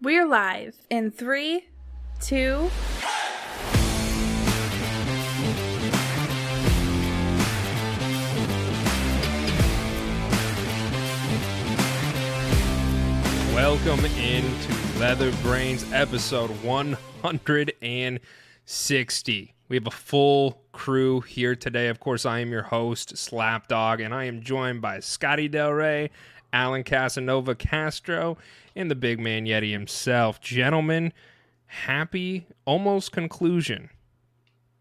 We're live in three, two. Welcome into Leather Brainz episode 160. We have a full crew here today. Of course, I am your host, Slapdawg, and I am joined by Scotty Del Rey, Alan Casanova Castro, and the big man Yeti himself. Gentlemen, happy almost conclusion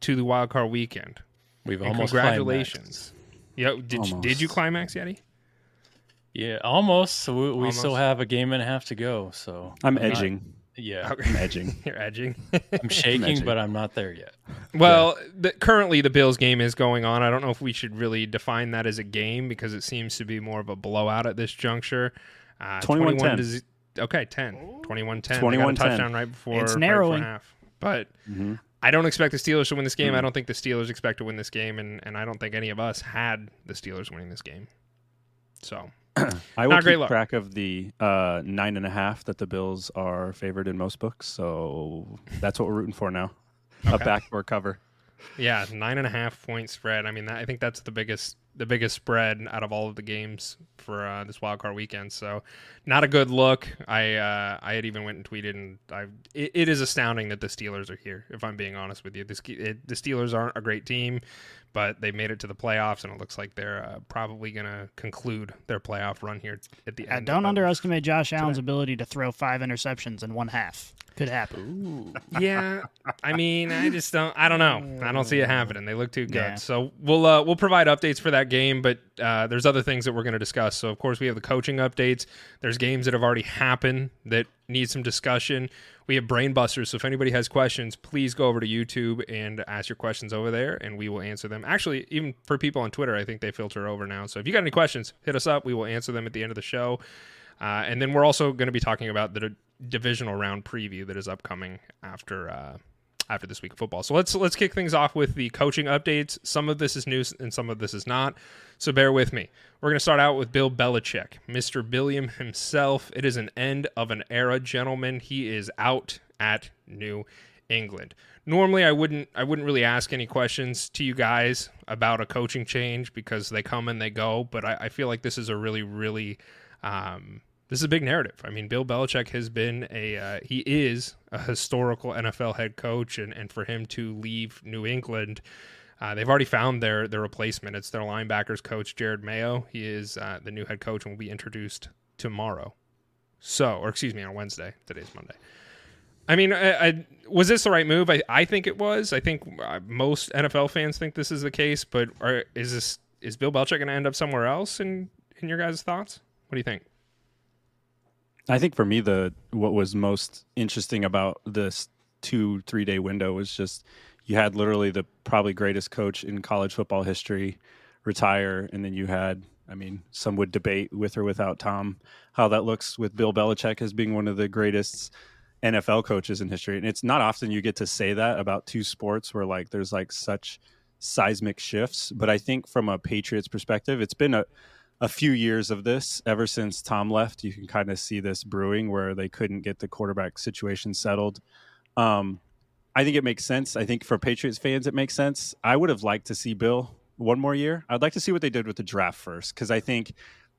to the wildcard weekend. We've And almost congratulations. Yo, did, you, did you climax, Yeti? Yeah, almost. So we, we still have a game and a half to go. So I'm not- edging. Yeah, I'm edging. You're edging. I'm shaking, edging. but I'm not there yet. Well, the, currently the Bills game is going on. I don't know if we should really define that as a game because it seems to be more of a blowout at this juncture. Uh, 21-10. to okay, 10. 21 10. 21-10. touchdown right before, It's right narrowing. before half. But hmm I don't expect the Steelers to win this game. Mm. I don't think the Steelers expect to win this game, and, and I don't think any of us had the Steelers winning this game. So, I will great keep track of the uh, nine and a half that the Bills are favored in most books. So that's what we're rooting for now. A Okay. backdoor cover. yeah, nine and a half point spread. I mean, that, I think that's the biggest the biggest spread out of all of the games for uh, this wild card weekend. So, not a good look. I uh, I had even went and tweeted, and I it, it is astounding that the Steelers are here. If I'm being honest with you, the, it, the Steelers aren't a great team, but they made it to the playoffs, and it looks like they're uh, probably going to conclude their playoff run here at the Uh, end. don't underestimate Josh Allen's ability to throw five interceptions in one half. Could happen. yeah, I mean, I just don't. I don't know. I don't see it happening. They look too good. Yeah. So we'll uh, we'll provide updates for that game, but uh, there's other things that we're going to discuss. So of course we have the coaching updates. There's games that have already happened that need some discussion. We have brainbusters. So if anybody has questions, please go over to YouTube and ask your questions over there, and we will answer them. Actually, even for people on Twitter, I think they filter over now. So if you got any questions, hit us up. We will answer them at the end of the show. Uh, and then we're also going to be talking about the d- divisional round preview that is upcoming after uh, after this week of football. So let's let's kick things off with the coaching updates. Some of this is news and some of this is not. So bear with me. We're going to start out with Bill Belichick, Mr. Billiam himself. It is an end of an era, gentlemen. He is out at New England. Normally, I wouldn't I wouldn't really ask any questions to you guys about a coaching change because they come and they go. But I, I feel like this is a really really um, this is a big narrative. I mean, Bill Belichick has been a uh, he is a historical NFL head coach, and and for him to leave New England. Uh, they've already found their their replacement. It's their linebackers coach Jerod Mayo. He is uh, the new head coach and will be introduced tomorrow. So, or excuse me, on Wednesday. Today's Monday. I mean, I, I, was this the right move? I, I think it was. I think uh, most NFL fans think this is the case. But are, is this is Bill Belichick going to end up somewhere else? In in your guys' thoughts, what do you think? I think for me, the what was most interesting about this two three day window was just you had literally the probably greatest coach in college football history retire, and then you had, I mean, some would debate with or without Tom how that looks with Bill Belichick as being one of the greatest NFL coaches in history, and it's not often you get to say that about two sports where like there's like such seismic shifts. But I think from a Patriots perspective, it's been a a few years of this ever since Tom left. You can kind of see this brewing where they couldn't get the quarterback situation settled. Um, I think it makes sense. I think for Patriots fans, it makes sense. I would have liked to see Bill one more year. I'd like to see what they did with the draft first because I think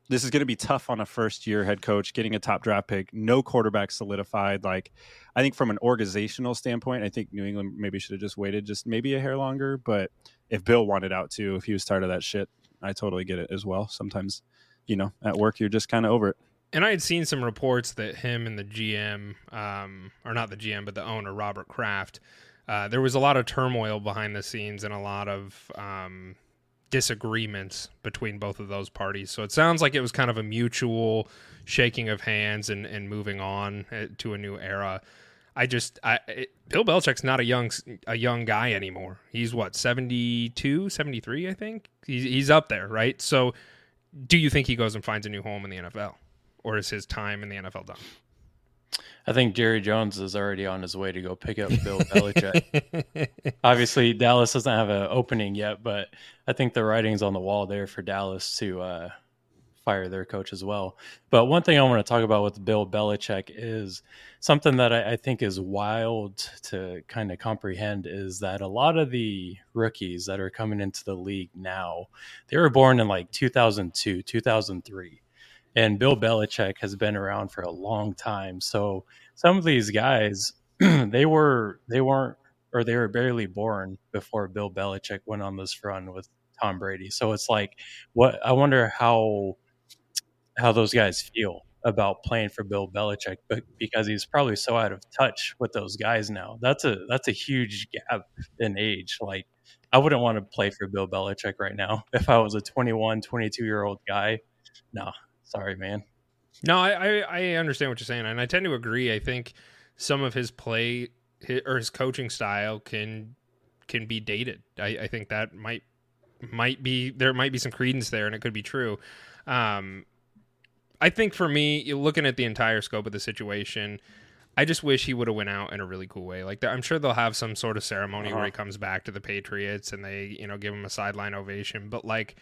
this is going to be tough on a first year head coach getting a top draft pick, no quarterback solidified. Like, I think from an organizational standpoint, I think New England maybe should have just waited just maybe a hair longer. But if Bill wanted out too, if he was tired of that shit, I totally get it as well. Sometimes, you know, at work, you're just kind of over it. And I had seen some reports that him and the GM, um, or not the GM, but the owner, Robert Kraft, uh, there was a lot of turmoil behind the scenes and a lot of um, disagreements between both of those parties. So it sounds like it was kind of a mutual shaking of hands and, and moving on uh, to a new era. I just, I, it, Bill Belichick's not a young a young guy anymore. He's what 72, 73, I think. He's, he's up there, right? So do you think he goes and finds a new home in the NFL? Or is his time in the NFL done? I think Jerry Jones is already on his way to go pick up Bill Belichick. Obviously, Dallas doesn't have an opening yet, but I think the writing's on the wall there for Dallas to uh, fire their coach as well. But one thing I want to talk about with Bill Belichick is something that I, I think is wild to kind of comprehend is that a lot of the rookies that are coming into the league now, they were born in like 2002, 2003. And Bill Belichick has been around for a long time. So some of these guys, they were they weren't or they were barely born before Bill Belichick went on this run with Tom Brady. So it's like, what I wonder how how those guys feel about playing for Bill Belichick, but because he's probably so out of touch with those guys now. That's a that's a huge gap in age. Like I wouldn't want to play for Bill Belichick right now if I was a 21, 22 year old guy. No, sorry, man. No, I, I, understand what you're saying, and I tend to agree. I think some of his play his, or his coaching style can can be dated. I, I think that might might be there might be some credence there, and it could be true. Um, I think for me, you're looking at the entire scope of the situation. I just wish he would have went out in a really cool way. Like I'm sure they'll have some sort of ceremony uh-huh. where he comes back to the Patriots and they, you know, give him a sideline ovation. But like,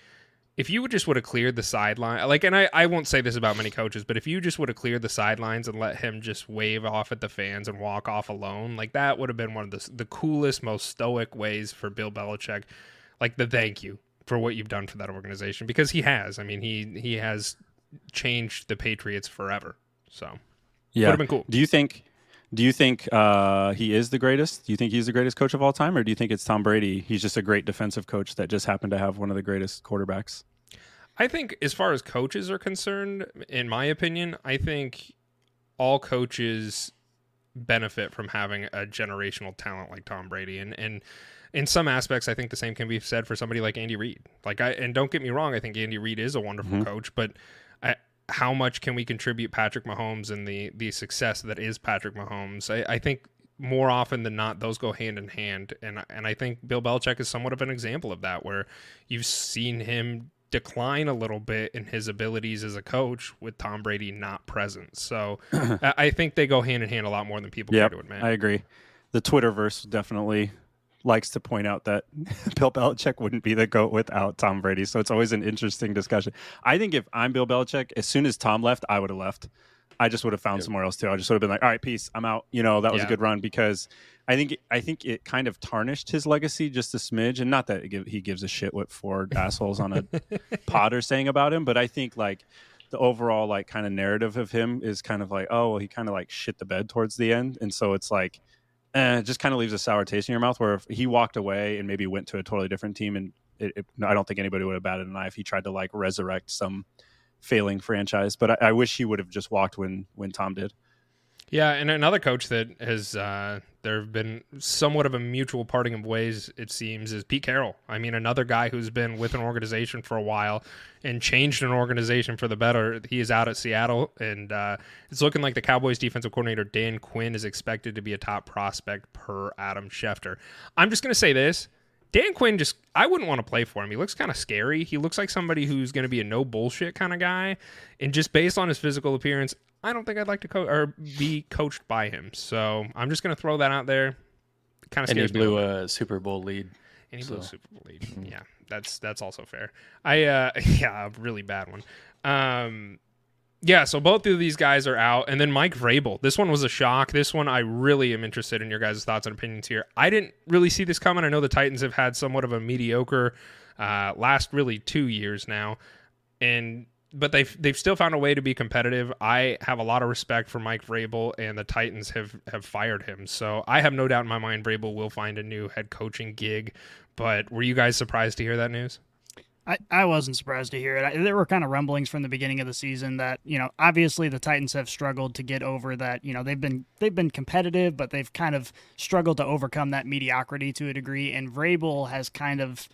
if you would just would have cleared the sideline, like, and I, I won't say this about many coaches, but if you just would have cleared the sidelines and let him just wave off at the fans and walk off alone, like that would have been one of the the coolest, most stoic ways for Bill Belichick, like the thank you for what you've done for that organization because he has. I mean, he he has changed the Patriots forever. So yeah, would have been cool. Do you think? Do you think uh, he is the greatest? Do you think he's the greatest coach of all time, or do you think it's Tom Brady? He's just a great defensive coach that just happened to have one of the greatest quarterbacks. I think, as far as coaches are concerned, in my opinion, I think all coaches benefit from having a generational talent like Tom Brady, and and in some aspects, I think the same can be said for somebody like Andy Reid. Like I and don't get me wrong, I think Andy Reid is a wonderful mm-hmm. coach, but I, how much can we contribute Patrick Mahomes and the the success that is Patrick Mahomes? I, I think more often than not, those go hand in hand, and and I think Bill Belichick is somewhat of an example of that, where you've seen him decline a little bit in his abilities as a coach with Tom Brady not present. So I think they go hand in hand a lot more than people yep, care to admit. I agree. The Twitterverse definitely likes to point out that Bill Belichick wouldn't be the GOAT without Tom Brady. So it's always an interesting discussion. I think if I'm Bill Belichick, as soon as Tom left, I would have left. I just would have found yep. somewhere else too. I just would have been like, all right, peace, I'm out. You know, that was yeah. a good run because I think I think it kind of tarnished his legacy just a smidge, and not that he gives a shit what four assholes on a pod are saying about him, but I think like the overall like kind of narrative of him is kind of like, oh, well, he kind of like shit the bed towards the end, and so it's like eh, it just kind of leaves a sour taste in your mouth. Where if he walked away and maybe went to a totally different team, and it, it, I don't think anybody would have batted an eye if he tried to like resurrect some failing franchise. But I, I wish he would have just walked when when Tom did. Yeah, and another coach that has uh, there have been somewhat of a mutual parting of ways. It seems is Pete Carroll. I mean, another guy who's been with an organization for a while and changed an organization for the better. He is out at Seattle, and uh, it's looking like the Cowboys' defensive coordinator Dan Quinn is expected to be a top prospect per Adam Schefter. I'm just going to say this: Dan Quinn just I wouldn't want to play for him. He looks kind of scary. He looks like somebody who's going to be a no bullshit kind of guy. And just based on his physical appearance, I don't think I'd like to coach or be coached by him. So I'm just going to throw that out there. Kind of and he blew a Super Bowl lead. And he so. blew a Super Bowl lead. Yeah, that's that's also fair. I uh yeah, a really bad one. Um yeah, so both of these guys are out, and then Mike Vrabel. This one was a shock. This one I really am interested in your guys' thoughts and opinions here. I didn't really see this coming. I know the Titans have had somewhat of a mediocre uh, last really two years now, and but they've they've still found a way to be competitive. I have a lot of respect for Mike Vrabel, and the Titans have have fired him. So I have no doubt in my mind Vrabel will find a new head coaching gig. But were you guys surprised to hear that news? I, I wasn't surprised to hear it. I, there were kind of rumblings from the beginning of the season that you know obviously the Titans have struggled to get over that. You know they've been they've been competitive, but they've kind of struggled to overcome that mediocrity to a degree. And Vrabel has kind of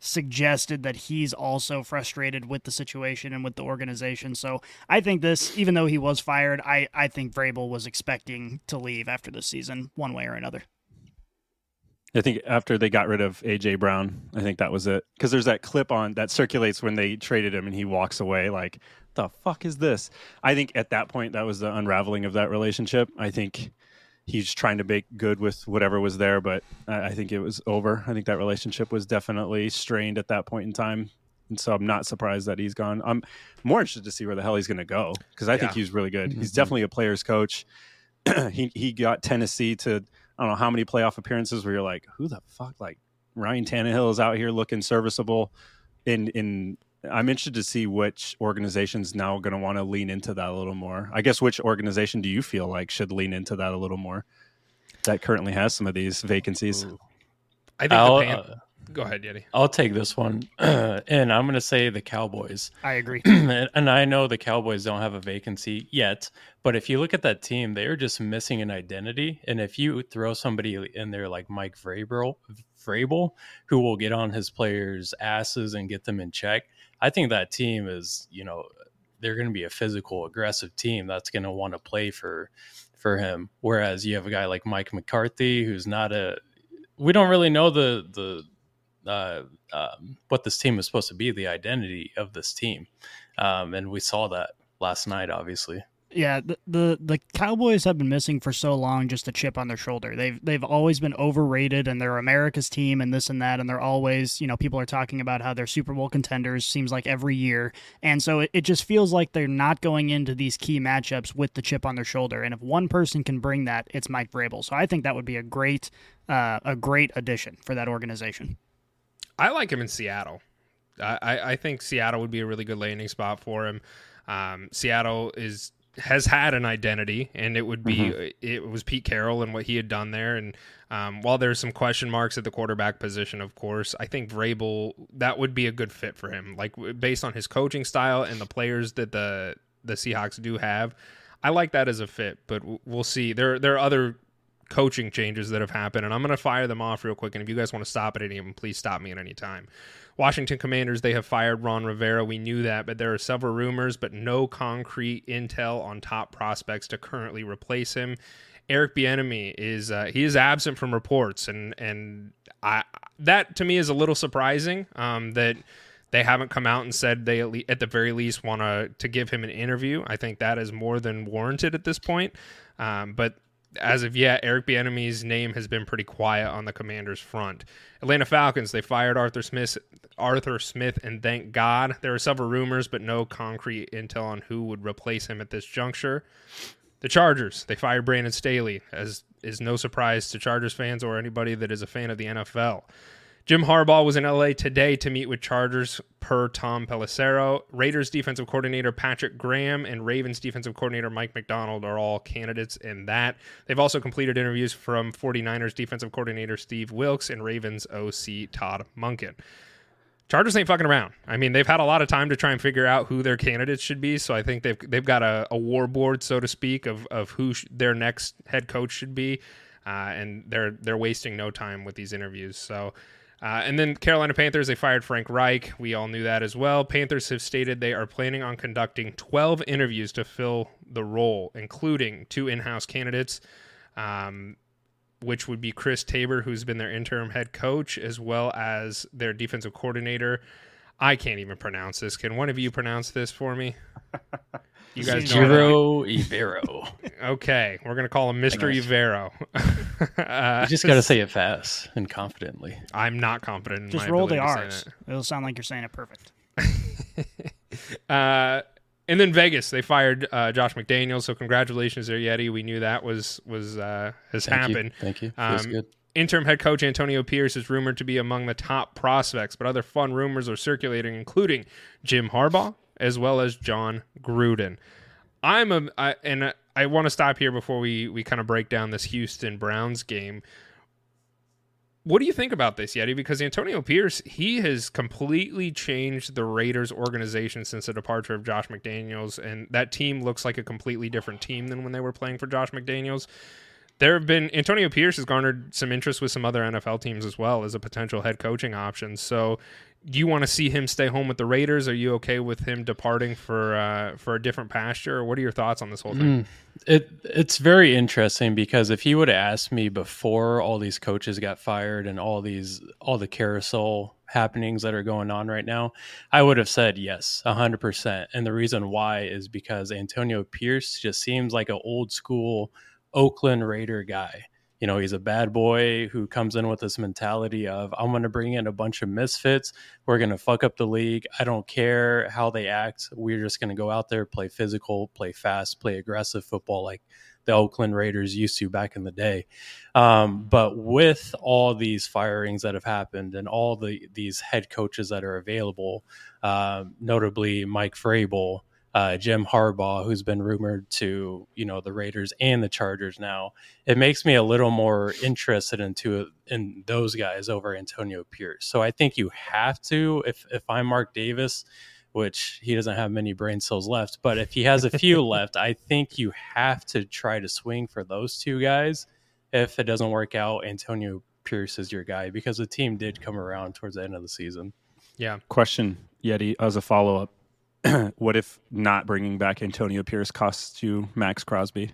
suggested that he's also frustrated with the situation and with the organization. So I think this, even though he was fired, I I think Vrabel was expecting to leave after this season, one way or another. I think after they got rid of AJ Brown, I think that was it. Because there's that clip on that circulates when they traded him and he walks away like, the fuck is this? I think at that point that was the unraveling of that relationship. I think he's trying to make good with whatever was there, but I think it was over. I think that relationship was definitely strained at that point in time. and so I'm not surprised that he's gone. I'm more interested to see where the hell he's going to go because I think he's really good. He's Mhm. definitely a player's coach. he he got Tennessee to I don't know how many playoff appearances where you're like, who the fuck? Like Ryan Tannehill is out here looking serviceable. In in I'm interested to see which organization's now going to want to lean into that a little more. I guess which organization do you feel like should lean into that a little more? That currently has some of these vacancies. I think I'll, the Pan- uh, Go ahead, Yeti. I'll take this one, and I'm going to say the Cowboys. I agree. and and I know the Cowboys don't have a vacancy yet, but if you look at that team, they are just missing an identity. And if you throw somebody in there like Mike Vrabel, Vrabel, who will get on his players' asses and get them in check, I think that team is, you know, they're going to be a physical, aggressive team that's going to want to play for for him. Whereas you have a guy like Mike McCarthy, who's not a, we don't really know the the uh, um, what this team is supposed to be, the identity of this team, um, and we saw that last night, obviously. Yeah, the, the the Cowboys have been missing for so long just a chip on their shoulder. They've they've always been overrated and they're America's team and this and that and they're always, you know, people are talking about how they're Super Bowl contenders seems like every year. And so it, it just feels like they're not going into these key matchups with the chip on their shoulder. And if one person can bring that, it's Mike Vrabel. So I think that would be a great uh, a great addition for that organization. I like him in Seattle. I, I, think Seattle would be a really good landing spot for him. Um, Seattle is has had an identity, and it would be it was Pete Carroll and what he had done there. And um, while there's some question marks at the quarterback position, of course, I think Vrabel that would be a good fit for him. Like based on his coaching style and the players that the the Seahawks do have, I like that as a fit. But we'll see. There there are other coaching changes that have happened, and I'm going to fire them off real quick. And if you guys want to stop at any of them, please stop me at any time. Washington Commanders, they have fired Ron Rivera. We knew that, but there are several rumors, but no concrete intel on top prospects to currently replace him. Eric Bieniemy is uh, he is absent from reports, and and I that to me is a little surprising um, that they haven't come out and said they at, le- at the very least want to to give him an interview. I think that is more than warranted at this point. Um, but as of yet, Eric Bieniemy's name has been pretty quiet on the Commanders' front. Atlanta Falcons they fired Arthur Smith, Arthur Smith, and thank God there are several rumors, but no concrete intel on who would replace him at this juncture. The Chargers they fired Brandon Staley, as is no surprise to Chargers fans or anybody that is a fan of the NFL. Jim Harbaugh was in LA today to meet with Chargers per Tom Pelissero. Raiders defensive coordinator Patrick Graham and Ravens defensive coordinator Mike Macdonald are all candidates in that. They've also completed interviews from 49ers defensive coordinator Steve Wilks and Ravens OC Todd Monken. Chargers ain't fucking around. I mean, they've had a lot of time to try and figure out who their candidates should be. So I think they've they've got a, a war board, so to speak, of of who sh- their next head coach should be, uh, and they're they're wasting no time with these interviews. So. Uh, and then Carolina Panthers, they fired Frank Reich. We all knew that as well. Panthers have stated they are planning on conducting 12 interviews to fill the role, including two in house candidates, um, which would be Chris Tabor, who's been their interim head coach, as well as their defensive coordinator. I can't even pronounce this. Can one of you pronounce this for me? You guys know. Giro Ibero. Okay, we're gonna call him Mr. Nice. Ivero. uh, You just got to say it fast and confidently. I'm not confident in Just my roll the R's. It'll sound like you're saying it perfect. Uh, and then Vegas, they fired uh, Josh McDaniels. So congratulations there, Yeti. We knew that was was uh, has Thank happened. You. Thank you. Feels Um, good. Interim head coach Antonio Pierce is rumored to be among the top prospects, but other fun rumors are circulating, including Jim Harbaugh as well as Jon Gruden. I'm a I, and I, I want to stop here before we we kind of break down this Houston Browns game. What do you think about this, Yeti? Because Antonio Pierce, he has completely changed the Raiders organization since the departure of Josh McDaniels, and that team looks like a completely different team than when they were playing for Josh McDaniels there have been Antonio Pierce has garnered some interest with some other NFL teams as well as a potential head coaching option. So, do you want to see him stay home with the Raiders? Are you okay with him departing for uh, for a different pasture? What are your thoughts on this whole thing? Mm. It it's very interesting because if he would have asked me before all these coaches got fired and all these all the carousel happenings that are going on right now, I would have said yes, hundred percent. And the reason why is because Antonio Pierce just seems like an old school Oakland Raider guy. you know, he's a bad boy who comes in with this mentality of, I'm going to bring in a bunch of misfits. We're going to fuck up the league. I don't care how they act. We're just going to go out there, play physical, play fast, play aggressive football like the Oakland Raiders used to back in the day. Um, but with all these firings that have happened and all the these head coaches that are available, um, notably Mike Vrabel, uh, Jim Harbaugh, who's been rumored to you know the Raiders and the Chargers now. It makes me a little more interested into in those guys over Antonio Pierce. So I think you have to if if I'm Mark Davis, which he doesn't have many brain cells left, but if he has a few left, I think you have to try to swing for those two guys. If it doesn't work out, Antonio Pierce is your guy because the team did come around towards the end of the season. Yeah. Question, Yeti, as a follow up. what if not bringing back Antonio Pierce costs you Maxx Crosby?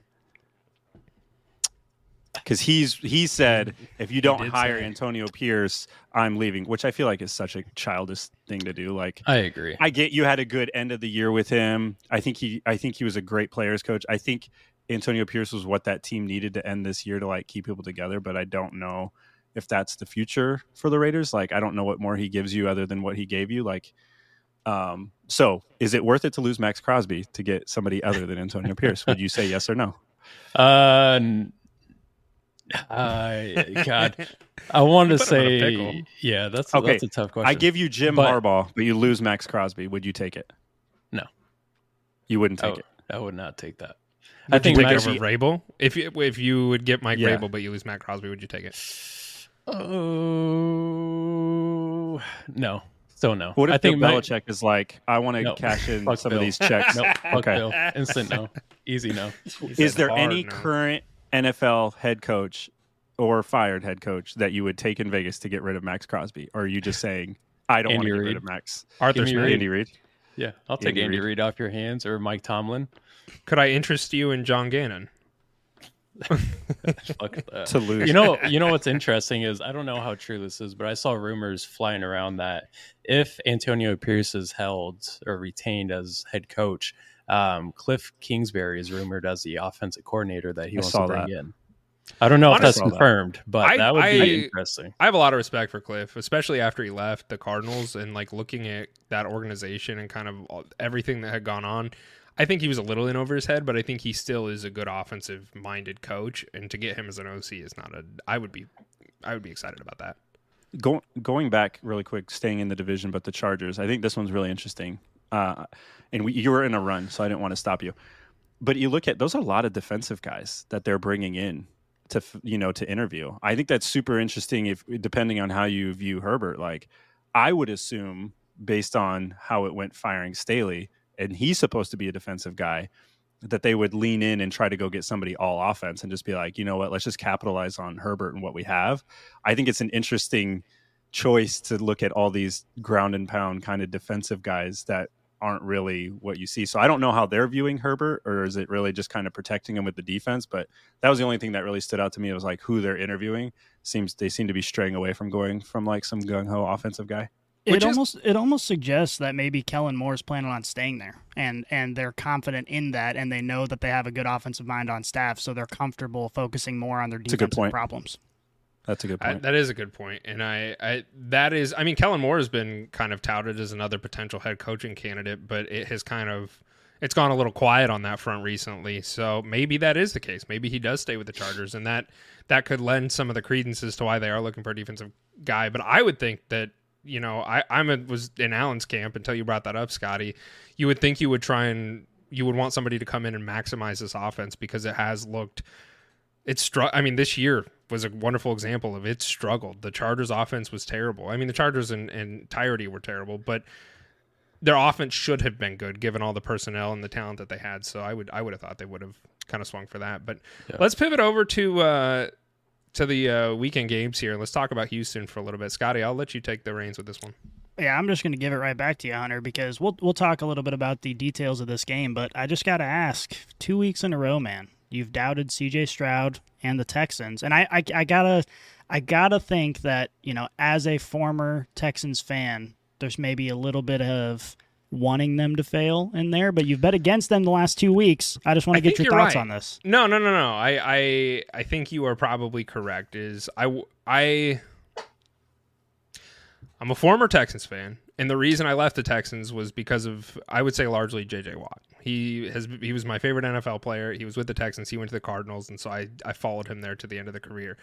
Because he's he said if you don't hire. Antonio Pierce, I'm leaving, which I feel like is such a childish thing to do. Like I agree. I get you had a good end of the year with him. I think he I think he was a great players coach. I think Antonio Pierce was what that team needed to end this year to like keep people together, but I don't know if that's the future for the Raiders. Like I don't know what more he gives you other than what he gave you. Like um so is it worth it to lose Maxx Crosby to get somebody other than Antonio Pierce? Would you say yes or no? Uh, n- I God, I want to You put him in a say, yeah, that's Okay, that's a tough question. I give you Jim But- Harbaugh, but you lose Maxx Crosby. Would you take it? No. You wouldn't take would- it. I would not take that. Would I think you take Max, it over Vrabel? If you, if you would get Mike Yeah. Vrabel, but you lose Matt Crosby, would you take it? oh no, still no. What if I think Bill my- Belichick is like, I want to No. cash in Fuck some Bill. of these checks? Nope, Okay. Bill. Instant no, easy no. Is there any no. current NFL head coach or fired head coach that you would take in Vegas to get rid of Maxx Crosby? Or are you just saying, I don't want to get rid of Max? Arthur Give me Smith. Reid. Andy Reid? Yeah, I'll take Andy Andy Reid. Reid off your hands or Mike Tomlin. Could I interest you in John Gannon? Fuck that. To lose. you know you know what's interesting is i don't know how true this is but i saw rumors flying around that if antonio pierce is held or retained as head coach um, cliff kingsbury is rumored as the offensive coordinator that he I wants saw to bring that. in i don't know if that's confirmed but I- that would I- be interesting I have a lot of respect for Cliff, especially after he left the Cardinals and like looking at that organization and kind of everything that had gone on. I think he was a little in over his head, but I think he still is a good offensive minded coach. And to get him as an OC is not a. I would be, I would be excited about that. Go, going back really quick, staying in the division, but the Chargers. I think this one's really interesting. Uh, and we, you were in a run, so I didn't want to stop you. But you look at those are a lot of defensive guys that they're bringing in to you know to interview. I think that's super interesting. If depending on how you view Herbert, like I would assume based on how it went firing Staley, and he's supposed to be a defensive guy, that they would lean in and try to go get somebody all offense and just be like, you know what, let's just capitalize on Herbert and what we have. I think it's an interesting choice to look at all these ground and pound kind of defensive guys that aren't really what you see. So I don't know how they're viewing Herbert, or is it really just kind of protecting him with the defense? But that was the only thing that really stood out to me. It was like who they're interviewing seems they seem to be straying away from going from like some gung ho offensive guy. It Which is- almost it almost suggests that maybe Kellen Moore is planning on staying there, and and they're confident in that, and they know that they have a good offensive mind on staff, so they're comfortable focusing more on their a good defensive point. problems. That's a good I, point. that is a good point, and I, I that is. I mean, Kellen Moore has been kind of touted as another potential head coaching candidate, but it has kind of it's gone a little quiet on that front recently. So maybe that is the case. Maybe he does stay with the Chargers, and that that could lend some of the credence as to why they are looking for a defensive guy. But I would think that you know I I'm a, was in Alan's camp until you brought that up, Scotty. You would think you would try and you would want somebody to come in and maximize this offense because it has looked it's str- I mean, this year was a wonderful example of it struggled. The Chargers' offense was terrible. I mean, the Chargers in, in entirety were terrible, but their offense should have been good given all the personnel and the talent that they had. So I would I would have thought they would have kind of swung for that. But Yeah. let's pivot over to uh, to the uh, weekend games here. Let's talk about Houston for a little bit. Scotty, I'll let you take the reins with this one. Yeah, I'm just going to give it right back to you, Hunter, because we'll we'll talk a little bit about the details of this game. But I just got to ask: two weeks in a row, man, you've doubted C.J. Stroud and the Texans, and I, I I gotta I gotta think that you know, as a former Texans fan, there's maybe a little bit of wanting them to fail in there, but you've bet against them the last two weeks. I just want to get your thoughts right. on this. No, no, no, no. I, I, I think you are probably correct. Is I, I, I'm a former Texans fan, and the reason I left the Texans was because of I would say largely J.J. Watt. He has he was my favorite NFL player. He was with the Texans. He went to the Cardinals, and so I I followed him there to the end of the career.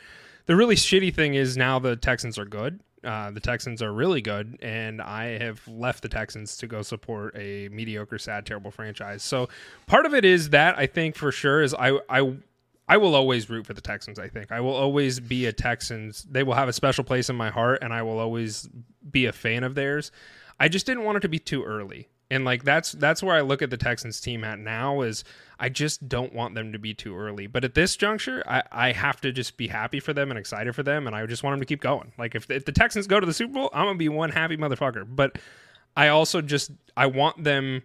The really shitty thing is now the Texans are good. Uh, the Texans are really good, and I have left the Texans to go support a mediocre, sad, terrible franchise. So part of it is that I think for sure is I I I will always root for the Texans. I think I will always be a Texans. They will have a special place in my heart, and I will always be a fan of theirs. I just didn't want it to be too early, and like that's that's where I look at the Texans team at now. Is I just don't want them to be too early. But at this juncture, I, I have to just be happy for them and excited for them, and I just want them to keep going. Like if if the Texans go to the Super Bowl, I'm gonna be one happy motherfucker. But I also just I want them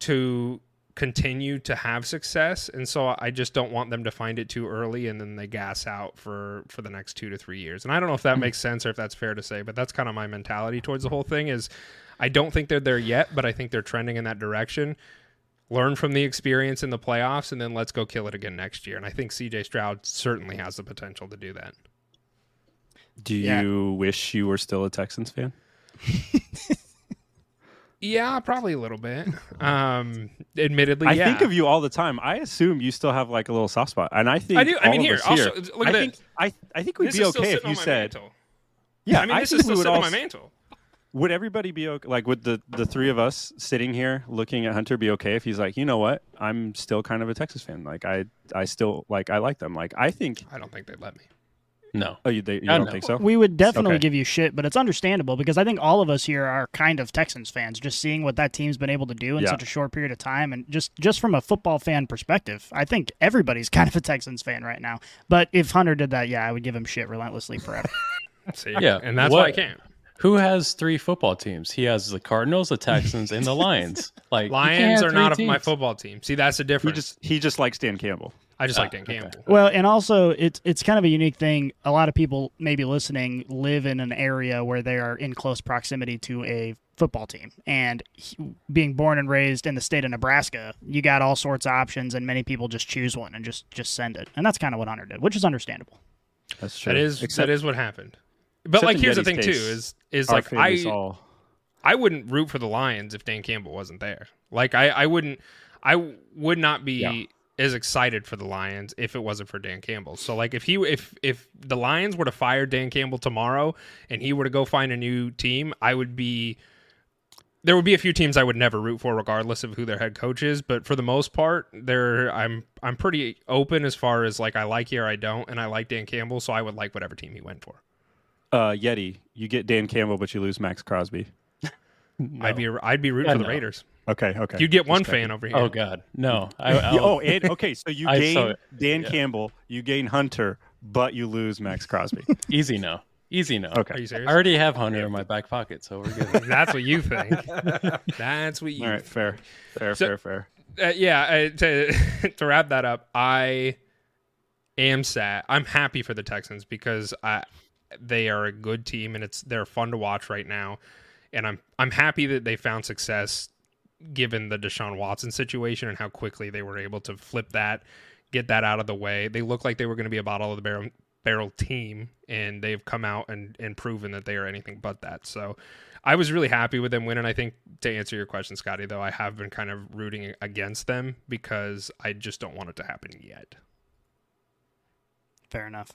to continue to have success and so i just don't want them to find it too early and then they gas out for for the next two to three years and i don't know if that hmm. makes sense or if that's fair to say but that's kind of my mentality towards the whole thing is i don't think they're there yet but i think they're trending in that direction learn from the experience in the playoffs and then let's go kill it again next year and i think cj stroud certainly has the potential to do that Do Yeah. you wish you were still a Texans fan? yeah probably a little bit um admittedly I yeah. think of you all the time. I assume you still have like a little soft spot, and I think I do. I mean, here, us I'll here. show- look I at think this. I I think we'd this be okay if you said, mantle. yeah. i mean this think is we still would sitting on all my mantle Would everybody be okay? Like, would the the three of us sitting here looking at Hunter be okay if he's like, you know what, I'm still kind of a Texas fan. Like, I I still like I like them. Like, I think. i don't think they'd let me No. Oh, you, they, you I don't know. think so? We would definitely Okay. give you shit, but it's understandable because I think all of us here are kind of Texans fans, just seeing what that team's been able to do in Yeah. such a short period of time, and just just from a football fan perspective, I think everybody's kind of a Texans fan right now. But if Hunter did that, yeah, I would give him shit relentlessly forever. See? Yeah, and that's why I can't. Who has three football teams? He has the Cardinals, the Texans, and the Lions. Like Lions are not of my football team. See, that's the He difference. just he just likes Dan Campbell. I just Ah, like Dan okay. Campbell. Well, and also it's it's kind of a unique thing. A lot of people maybe listening live in an area where they are in close proximity to a football team, and he- being born and raised in the state of Nebraska, you got all sorts of options, and many people just choose one and just just send it, and that's kind of what Hunter did, which is understandable. That's true. That is Except that is what happened. But like, here's the thing too: is is like I all I wouldn't root for the Lions if Dan Campbell wasn't there. Like I I wouldn't I would not be Yeah. as excited for the Lions if it wasn't for Dan Campbell. So like if he if if the Lions were to fire Dan Campbell tomorrow and he were to go find a new team, I would be there would be a few teams I would never root for regardless of who their head coach is, but for the most part, there I'm I'm pretty open as far as like I like or I don't and I like Dan Campbell, so I would like whatever team he went for. Uh, Yeti. You get Dan Campbell, but you lose Maxx Crosby. I'd be I'd be rooting Yeah, for the no. Raiders. Okay, okay. You'd get one fan over here. Oh God, no. I, oh, and okay, so you gain. Dan Yeah. Campbell, you gain Hunter, but you lose Maxx Crosby. easy no, easy no. Okay. Are you serious? I already have Hunter in my back pocket, so we're good. That's what you think. That's what you. All right, fair, fair, So- fair, fair. Uh, yeah. Uh, to to wrap that up, I am sad. I'm happy for the Texans because I they are a good team and it's they're fun to watch right now, and I'm I'm happy that they found success given the Deshaun Watson situation and how quickly they were able to flip that, get that out of the way. They look like they were going to be a bottle of the barrel barrel team, and they've come out and and proven that they are anything but that. So. I was really happy with them winning. I think to answer your question, Scotty, though, I have been kind of rooting against them because I just don't want it to happen yet. Fair enough.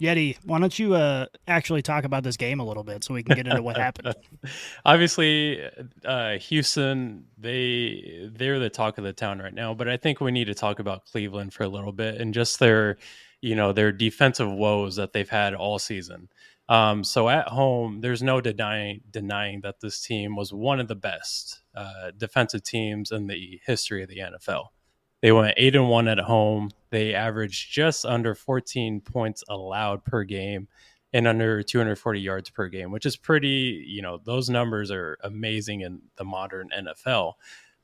Yeti, why don't you uh, actually talk about this game a little bit so we can get into what happened? Obviously, uh, Houston they they're the talk of the town right now, but I think we need to talk about Cleveland for a little bit and just their you know their defensive woes that they've had all season. Um, so at home, there's no denying denying that this team was one of the best uh, defensive teams in the history of the NFL. They went eight and one at home. They averaged just under 14 points allowed per game and under 240 yards per game, which is pretty, you know, those numbers are amazing in the modern NFL.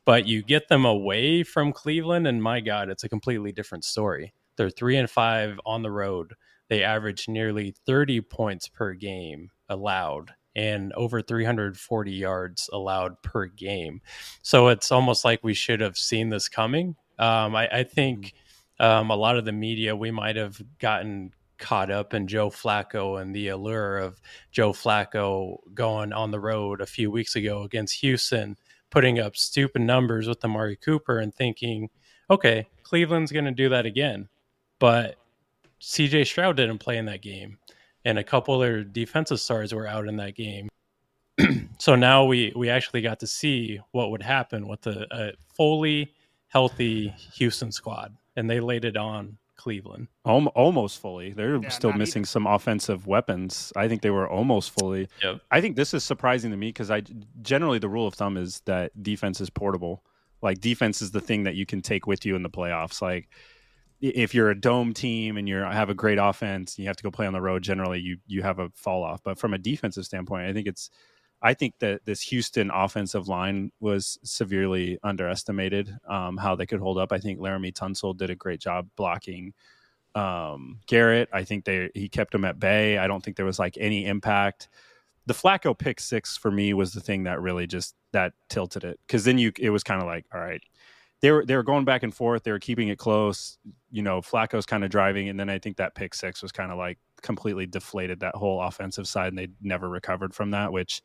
But you get them away from Cleveland, and my God, it's a completely different story. They're three and five on the road. They average nearly 30 points per game allowed, and over 340 yards allowed per game. So it's almost like we should have seen this coming. Um, I, I, think um, a lot of the media, we might have gotten caught up in Joe Flacco and the allure of Joe Flacco going on the road a few weeks ago against Houston, putting up stupid numbers with Amari Cooper and thinking, okay, Cleveland's going to do that again. But CJ Stroud didn't play in that game, and a couple of their defensive stars were out in that game. so now we we actually got to see what would happen with a, a fully healthy Houston squad, and they laid it on Cleveland. Almost fully. They're Yeah, still missing even. some offensive weapons. I think they were almost fully. Yep. I think this is surprising to me because I generally the rule of thumb is that defense is portable. Like defense is the thing that you can take with you in the playoffs. Like if you're a dome team and you have a great offense and you have to go play on the road, generally you you have a fall off. But from a defensive standpoint, I think it's I think that this Houston offensive line was severely underestimated. Um, how they could hold up. I think Laremy Tunsil did a great job blocking um, Garrett. I think they he kept him at bay. I don't think there was like any impact. The Flacco pick six for me was the thing that really just that tilted it because then you it was kind of like all right they were they were going back and forth they were keeping it close you know Flacco's kind of driving and then I think that pick six was kind of like completely deflated that whole offensive side and they never recovered from that which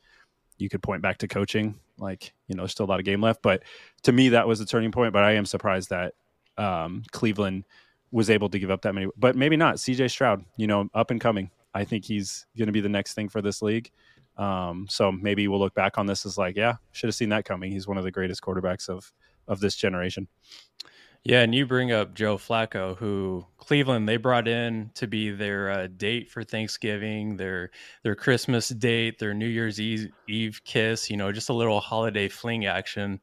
you could point back to coaching like you know still a lot of game left but to me that was the turning point but I am surprised that um, Cleveland was able to give up that many, but maybe not. CJ Stroud, you know, up and coming. I think he's going to be the next thing for this league. Um, so maybe we'll look back on this as like, yeah, should have seen that coming. He's one of the greatest quarterbacks of of this generation. Yeah, and you bring up Joe Flacco, who Cleveland they brought in to be their uh, date for Thanksgiving, their their Christmas date, their New Year's Eve, kiss. You know, just a little holiday fling action.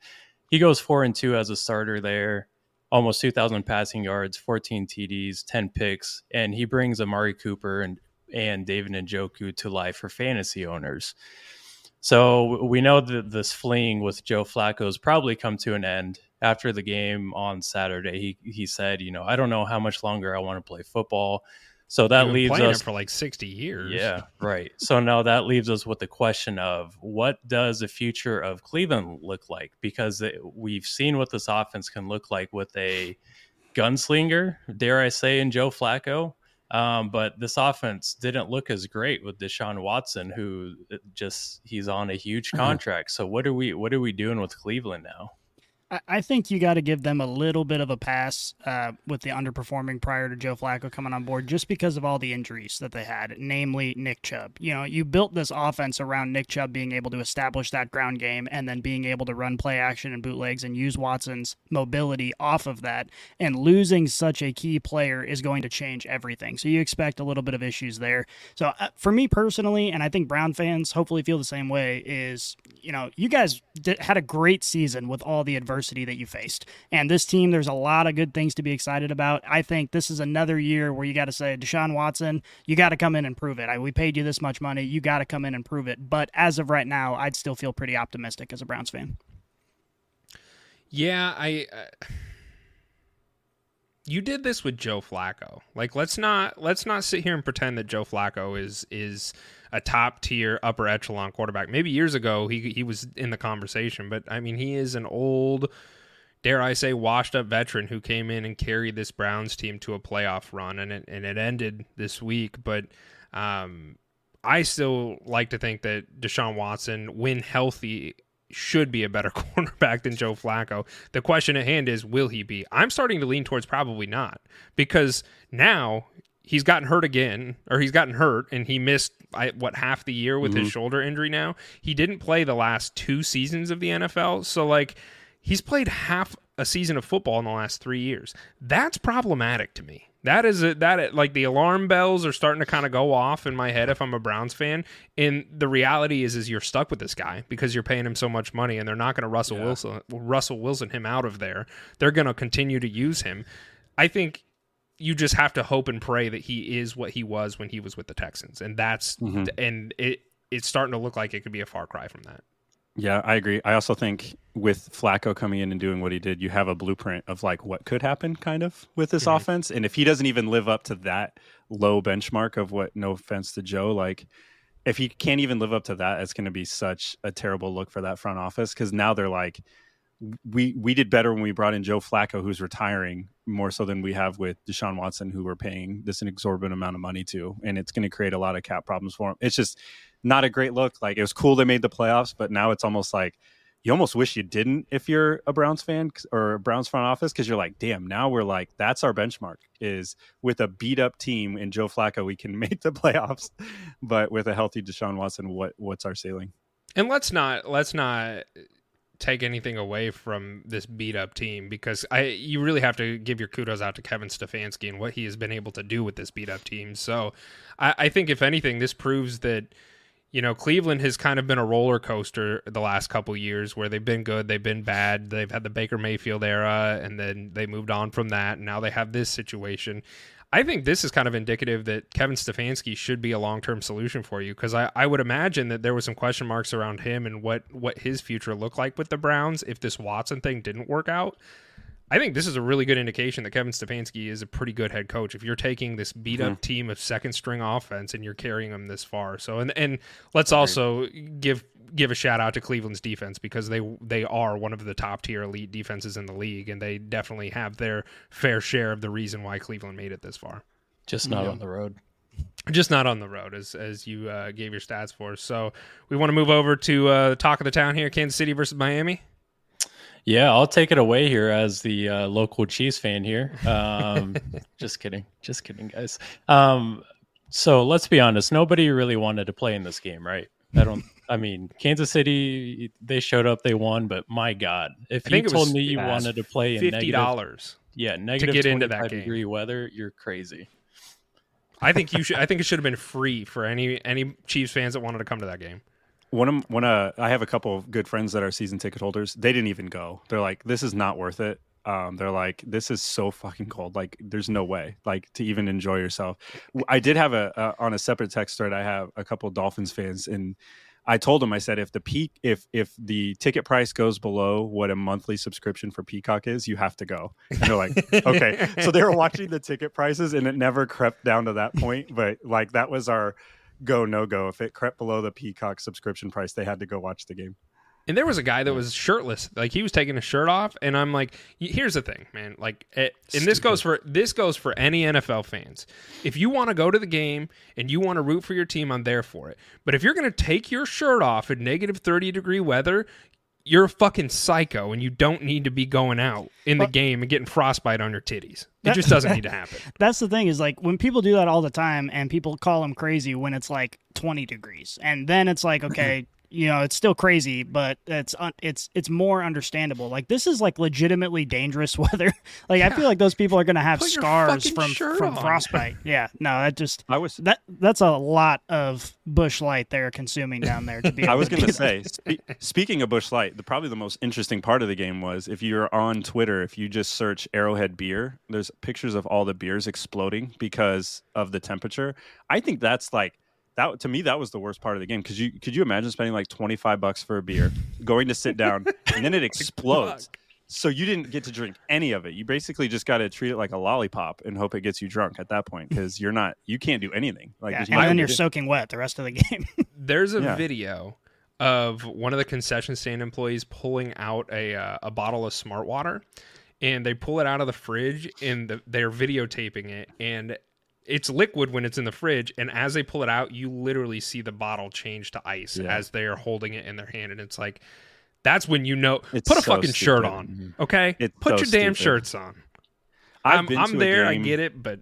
He goes four and two as a starter there, almost two thousand passing yards, fourteen TDs, ten picks, and he brings Amari Cooper and and David Njoku to life for fantasy owners. So we know that this fleeing with Joe Flacco has probably come to an end. After the game on Saturday, he he said, "You know, I don't know how much longer I want to play football." So that leaves us for like sixty years. yeah, right. So now that leaves us with the question of what does the future of Cleveland look like? Because it, we've seen what this offense can look like with a gunslinger, dare I say, in Joe Flacco. Um, but this offense didn't look as great with Deshaun Watson, who uh, just he's on a huge contract. So what are we what are we doing with Cleveland now? I- think you got to give them a little bit of a pass uh, with the underperforming prior to Joe Flacco coming on board, just because of all the injuries that they had, namely Nick Chubb. You know, you built this offense around Nick Chubb being able to establish that ground game and then being able to run play action and bootlegs and use Watson's mobility off of that. And losing such a key player is going to change everything. So you expect a little bit of issues there. So uh, for me personally, and I think Brown fans hopefully feel the same way, is you know you guys had a great season with all the adversity that you faced, and this team there's a lot of good things to be excited about. I think this is another year where you got to say Deshaun Watson, you got to come in and prove it. I, we paid you this much money, you got to come in and prove it. But as of right now, I'd still feel pretty optimistic as a Browns fan. Yeah, I. Uh, you did this with Joe Flacco. Like, let's not let's not sit here and pretend that Joe Flacco is is a top tier upper echelon quarterback. Maybe years ago he he was in the conversation, but I mean he is an old, dare I say, washed up veteran who came in and carried this Browns team to a playoff run, and it and it ended this week. But um, I still like to think that Deshaun Watson, when healthy, should be a better quarterback than Joe Flacco. The question at hand is, will he be? I'm starting to lean towards probably not because now he's gotten hurt again, or he's gotten hurt and he missed I, what half the year with his mm-hmm. shoulder injury. Now he didn't play the last two seasons of the NFL, so like he's played half a season of football in the last three years. That's problematic to me. That is a, that like the alarm bells are starting to kind of go off in my head if I'm a Browns fan. And the reality is, is you're stuck with this guy because you're paying him so much money, and they're not going to Russell Wilson Russell Wilson him out of there. They're going to continue to use him. I think you just have to hope and pray that he is what he was when he was with the Texans, and that's mm-hmm. and it it's starting to look like it could be a far cry from that. Yeah, I agree. I also think with Flacco coming in and doing what he did, you have a blueprint of like what could happen kind of with this mm-hmm. offense. And if he doesn't even live up to that low benchmark of what no offense to Joe, like if he can't even live up to that, it's going to be such a terrible look for that front office because now they're like, we we did better when we brought in Joe Flacco, who's retiring more so than we have with Deshaun Watson, who we're paying this an exorbitant amount of money to, and it's going to create a lot of cap problems for him. It's just not a great look. Like it was cool they made the playoffs, but now it's almost like you almost wish you didn't if you're a Browns fan or a Browns front office because you're like, damn, now we're like, that's our benchmark is with a beat up team in Joe Flacco, we can make the playoffs, but with a healthy Deshaun Watson, what what's our ceiling? And let's not let's not take anything away from this beat up team because I you really have to give your kudos out to Kevin Stefanski and what he has been able to do with this beat up team. So I, I think if anything, this proves that you know Cleveland has kind of been a roller coaster the last couple years where they've been good, they've been bad, they've had the Baker Mayfield era, and then they moved on from that, and now they have this situation. I think this is kind of indicative that Kevin Stefanski should be a long term solution for you because I, I would imagine that there was some question marks around him and what, what his future looked like with the Browns if this Watson thing didn't work out. I think this is a really good indication that Kevin Stefanski is a pretty good head coach. If you're taking this beat up mm-hmm. team of second string offense and you're carrying them this far, so and and let's also give give a shout out to Cleveland's defense because they they are one of the top tier elite defenses in the league, and they definitely have their fair share of the reason why Cleveland made it this far. Just not yeah. on the road. Just not on the road, as as you uh, gave your stats for. So we want to move over to uh, the talk of the town here: Kansas City versus Miami. Yeah, I'll take it away here as the uh, local cheese fan here. Um, just kidding, just kidding, guys. Um, so let's be honest, nobody really wanted to play in this game, right? I don't. I mean, Kansas City, they showed up, they won, but my God, if you told me you wanted to play in fifty dollars, yeah, negative to get into that game. degree weather, you're crazy. I think you should. I think it should have been free for any any Chiefs fans that wanted to come to that game one of one uh, I have a couple of good friends that are season ticket holders. They didn't even go. They're like, this is not worth it. Um, they're like, this is so fucking cold. Like, there's no way, like, to even enjoy yourself. I did have a, a on a separate text thread. I have a couple Dolphins fans, and I told them, I said, if the peak, if if the ticket price goes below what a monthly subscription for Peacock is, you have to go. And they're like, okay. So they were watching the ticket prices, and it never crept down to that point. But like, that was our go no go. If it crept below the Peacock subscription price, they had to go watch the game. And there was a guy that was shirtless, like he was taking his shirt off, and I'm like, here's the thing, man. Like, it, and this goes for this goes for any NFL fans. If you want to go to the game and you want to root for your team, I'm there for it. But if you're going to take your shirt off in negative 30 degree weather, you're a fucking psycho and you don't need to be going out in the game and getting frostbite on your titties. It just doesn't need to happen. That's the thing is like when people do that all the time and people call them crazy when it's like 20 degrees. And then it's like, okay, you know, it's still crazy, but it's it's it's more understandable. Like this is like legitimately dangerous weather. like yeah. I feel like those people are going to have Put scars from from on. frostbite. yeah, no, that just I was that that's a lot of Busch Light they're consuming down there. To be, I was going to say, spe- speaking of Busch Light, the probably the most interesting part of the game was if you're on Twitter, if you just search Arrowhead beer, there's pictures of all the beers exploding because of the temperature. I think that's like that to me that was the worst part of the game. Because you could you imagine spending like 25 bucks for a beer going to sit down and then it explodes. So you didn't get to drink any of it. You basically just got to treat it like a lollipop and hope it gets you drunk at that point because you're not you can't do anything. Like yeah, and then you're soaking wet the rest of the game. There's a yeah. video of one of the concession stand employees pulling out a, uh, a bottle of smart water and they pull it out of the fridge and the, they're videotaping it and it's liquid when it's in the fridge and as they pull it out you literally see the bottle change to ice yeah. as they are holding it in their hand and it's like that's when you know it's put a so fucking stupid. shirt on mm-hmm. okay it's put so your damn shirts on i'm, I'm there i get it but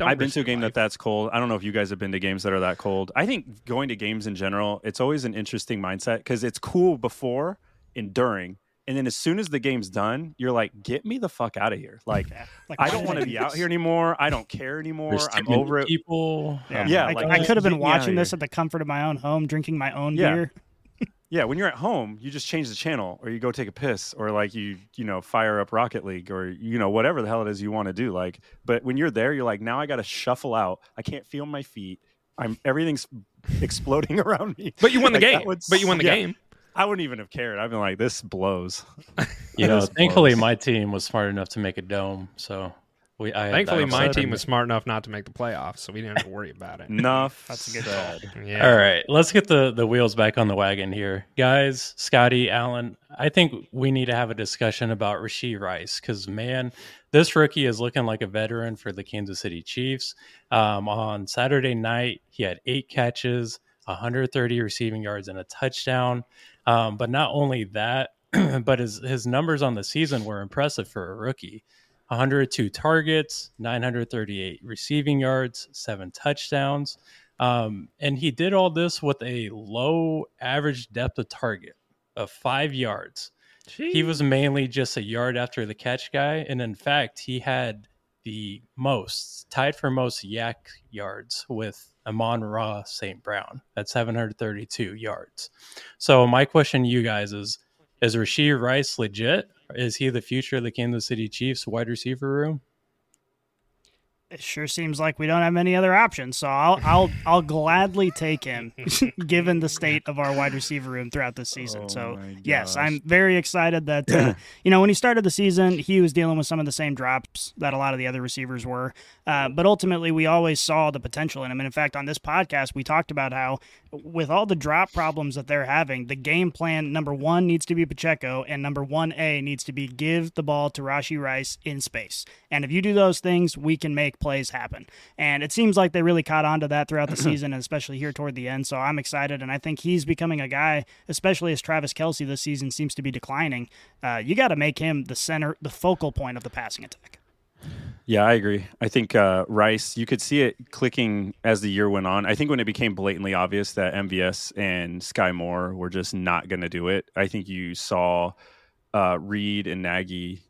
I've been to a game life. that that's cold. I don't know if you guys have been to games that are that cold. I think going to games in general, it's always an interesting mindset because it's cool before and during, and then as soon as the game's done, you're like, "Get me the fuck out of here!" Like, yeah. like I don't want to be out here anymore. I don't care anymore. I'm over it. People, yeah, yeah like, I could have been watching this at the comfort of my own home, drinking my own yeah. beer. yeah, when you're at home, you just change the channel, or you go take a piss, or like you, you know, fire up Rocket League, or you know, whatever the hell it is you want to do. Like, but when you're there, you're like, now I got to shuffle out. I can't feel my feet. I'm everything's exploding around me. But you won the like, game. but you won the yeah. game. I wouldn't even have cared. I've been like, this blows. You know, thankfully blows. my team was smart enough to make a dome, so We, I Thankfully, my team was smart enough not to make the playoffs, so we didn't have to worry about it. Enough. That's a good said. Yeah. All right, let's get the the wheels back on the wagon here, guys. Scotty, Alan, I think we need to have a discussion about Rasheed Rice because man, this rookie is looking like a veteran for the Kansas City Chiefs. Um, on Saturday night, he had eight catches, 130 receiving yards, and a touchdown. Um, but not only that, but his his numbers on the season were impressive for a rookie. 102 targets, 938 receiving yards, seven touchdowns. Um, and he did all this with a low average depth of target of five yards. He was mainly just a yard after the catch guy. And in fact, he had the most, tied for most YAC yards with Amon Ra St. Brown at 732 yards. So, my question to you guys is Is Rasheed Rice legit? Is he the future of the Kansas City Chiefs wide receiver room? It sure seems like we don't have any other options, so I'll I'll I'll gladly take him, given the state of our wide receiver room throughout this season. Oh so yes. I'm very excited that uh, you know when he started the season, he was dealing with some of the same drops that a lot of the other receivers were. Uh, but ultimately, we always saw the potential in him. And in fact, on this podcast, we talked about how with all the drop problems that they're having, the game plan number one needs to be Pacheco, and number one A needs to be give the ball to Rashee Rice in space. And if you do those things, we can make plays happen. And it seems like they really caught on to that throughout the season, and especially here toward the end. So I'm excited, and I think he's becoming a guy, especially as Travis Kelce this season seems to be declining. Uh, you got to make him the center, the focal point of the passing attack. Yeah, I agree. I think uh, Rice, you could see it clicking as the year went on. I think when it became blatantly obvious that MVS and Skyy Moore were just not going to do it, I think you saw uh, Reid and Nagy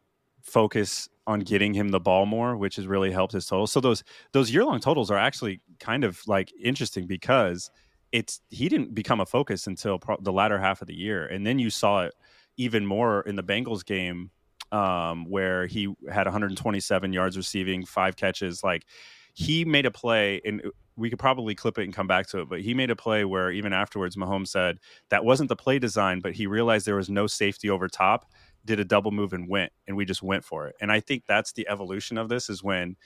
focus on getting him the ball more, which has really helped his total. So those those year long totals are actually kind of like interesting because it's he didn't become a focus until pro- the latter half of the year, and then you saw it even more in the Bengals game um, where he had 127 yards receiving, five catches. Like he made a play, and we could probably clip it and come back to it, but he made a play where even afterwards, Mahomes said that wasn't the play design, but he realized there was no safety over top, did a double move and went, and we just went for it. And I think that's the evolution of this is when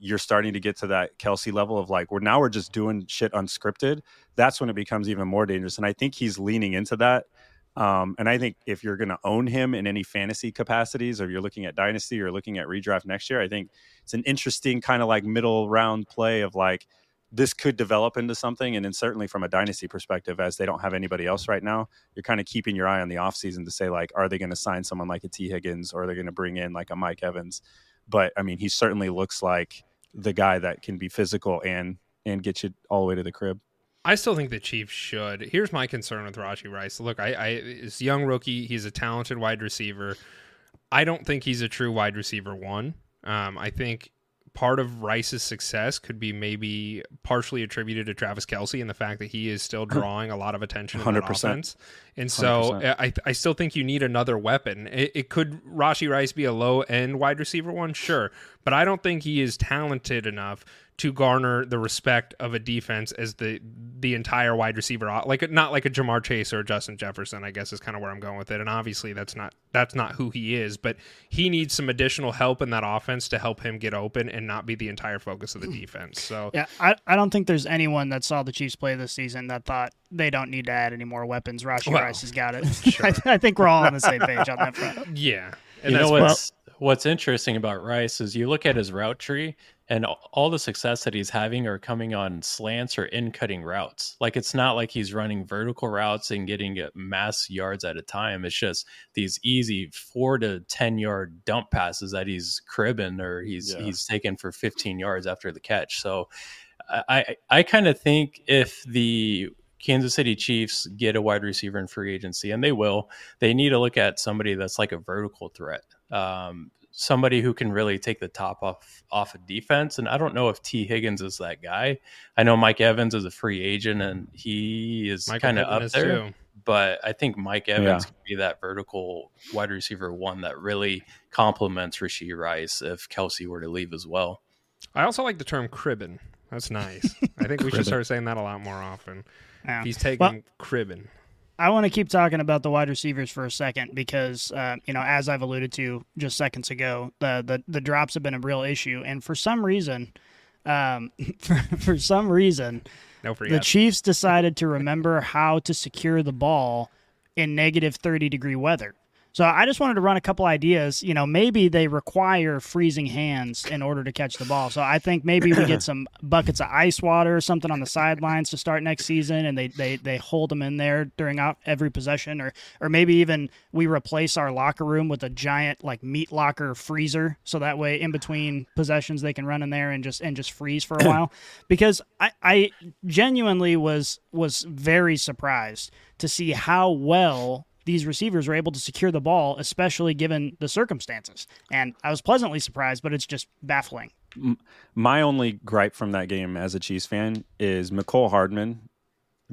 you're starting to get to that Kelce level of like, we're now we're just doing shit unscripted. That's when it becomes even more dangerous. And I think he's leaning into that. Um, and I think if you're going to own him in any fantasy capacities, or you're looking at dynasty or looking at redraft next year, I think it's an interesting kind of like middle round play of like this could develop into something. And then certainly from a dynasty perspective, as they don't have anybody else right now, you're kind of keeping your eye on the offseason to say like, are they going to sign someone like a Tee Higgins or are they going to bring in like a Mike Evans? But I mean, he certainly looks like the guy that can be physical and and get you all the way to the crib. I still think the Chiefs should. Here's my concern with Rashee Rice. Look, I, I is young rookie. He's a talented wide receiver. I don't think he's a true wide receiver one. Um, I think part of Rice's success could be maybe partially attributed to Travis Kelce and the fact that he is still drawing a lot of attention in that 100%. offense. And so 100%. I, I still think you need another weapon. It, it could Rashee Rice be a low end wide receiver one, sure, but I don't think he is talented enough to garner the respect of a defense as the the entire wide receiver uh, like not like a Ja'Marr Chase or a Justin Jefferson I guess is kind of where I'm going with it and obviously that's not that's not who he is but he needs some additional help in that offense to help him get open and not be the entire focus of the defense so Yeah, I, I don't think there's anyone that saw the Chiefs play this season that thought they don't need to add any more weapons. Rashi Well, Rice has got it. I, I think we're all on the same page on that front. yeah and you know that's- what's what's interesting about Rice is you look at his route tree and all the success that he's having are coming on slants or in cutting routes. Like it's not like he's running vertical routes and getting mass yards at a time. It's just these easy four to ten yard dump passes that he's cribbing or he's Yeah. he's taken for 15 yards after the catch. So I I, I kind of think if the Kansas City Chiefs get a wide receiver in free agency, and they will, they need to look at somebody that's like a vertical threat. Um, somebody who can really take the top off off of defense. And I don't know if Tee Higgins is that guy. I know Mike Evans is a free agent and he is kind of up there. too. But I think Mike Evans Yeah. could be that vertical wide receiver one that really complements Rasheed Rice if Kelce were to leave as well. I also like the term cribbin. that's nice I think we should start saying that a lot more often Yeah. he's taking Well- cribbing I want to keep talking about the wide receivers for a second because uh, you know, as I've alluded to just seconds ago, the the the drops have been a real issue, and for some reason, um, for for some reason, No the. Chiefs decided to remember how to secure the ball in negative 30 degree weather. So I just wanted to run a couple ideas. You know, maybe they require freezing hands in order to catch the ball. So I think maybe we get some buckets of ice water or something on the sidelines to start next season, and they they, they hold them in there during out every possession, or or maybe even we replace our locker room with a giant like meat locker freezer, so that way in between possessions they can run in there and just and just freeze for a while. Because I I genuinely was was very surprised to see how well these receivers were able to secure the ball, especially given the circumstances. And I was pleasantly surprised, but it's just baffling. My only gripe from that game as a Chiefs fan is Mecole Hardman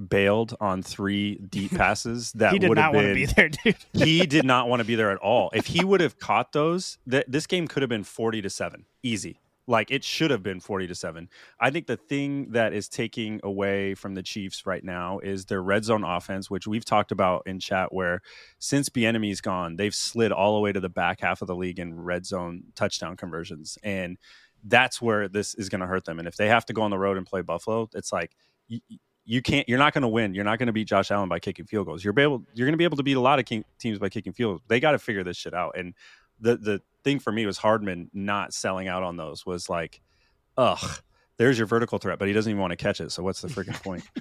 bailed on three deep passes that he did would not want to be there, dude. he did not want to be there at all. If he would have caught those, th- this game could have been 40 to 7. Easy. Like it should have been 40 to 7. I think the thing that is taking away from the Chiefs right now is their red zone offense, which we've talked about in chat where since Bieniemy's gone, they've slid all the way to the back half of the league in red zone touchdown conversions and that's where this is going to hurt them. And if they have to go on the road and play Buffalo, it's like you, you can't. You're not going to win. You're not going to beat Josh Allen by kicking field goals. You're able. You're going to be able to beat a lot of teams by kicking field. goals. They got to figure this shit out. And the the thing for me was Hardman not selling out on those was like, ugh. There's your vertical threat, but he doesn't even want to catch it. So what's the freaking point?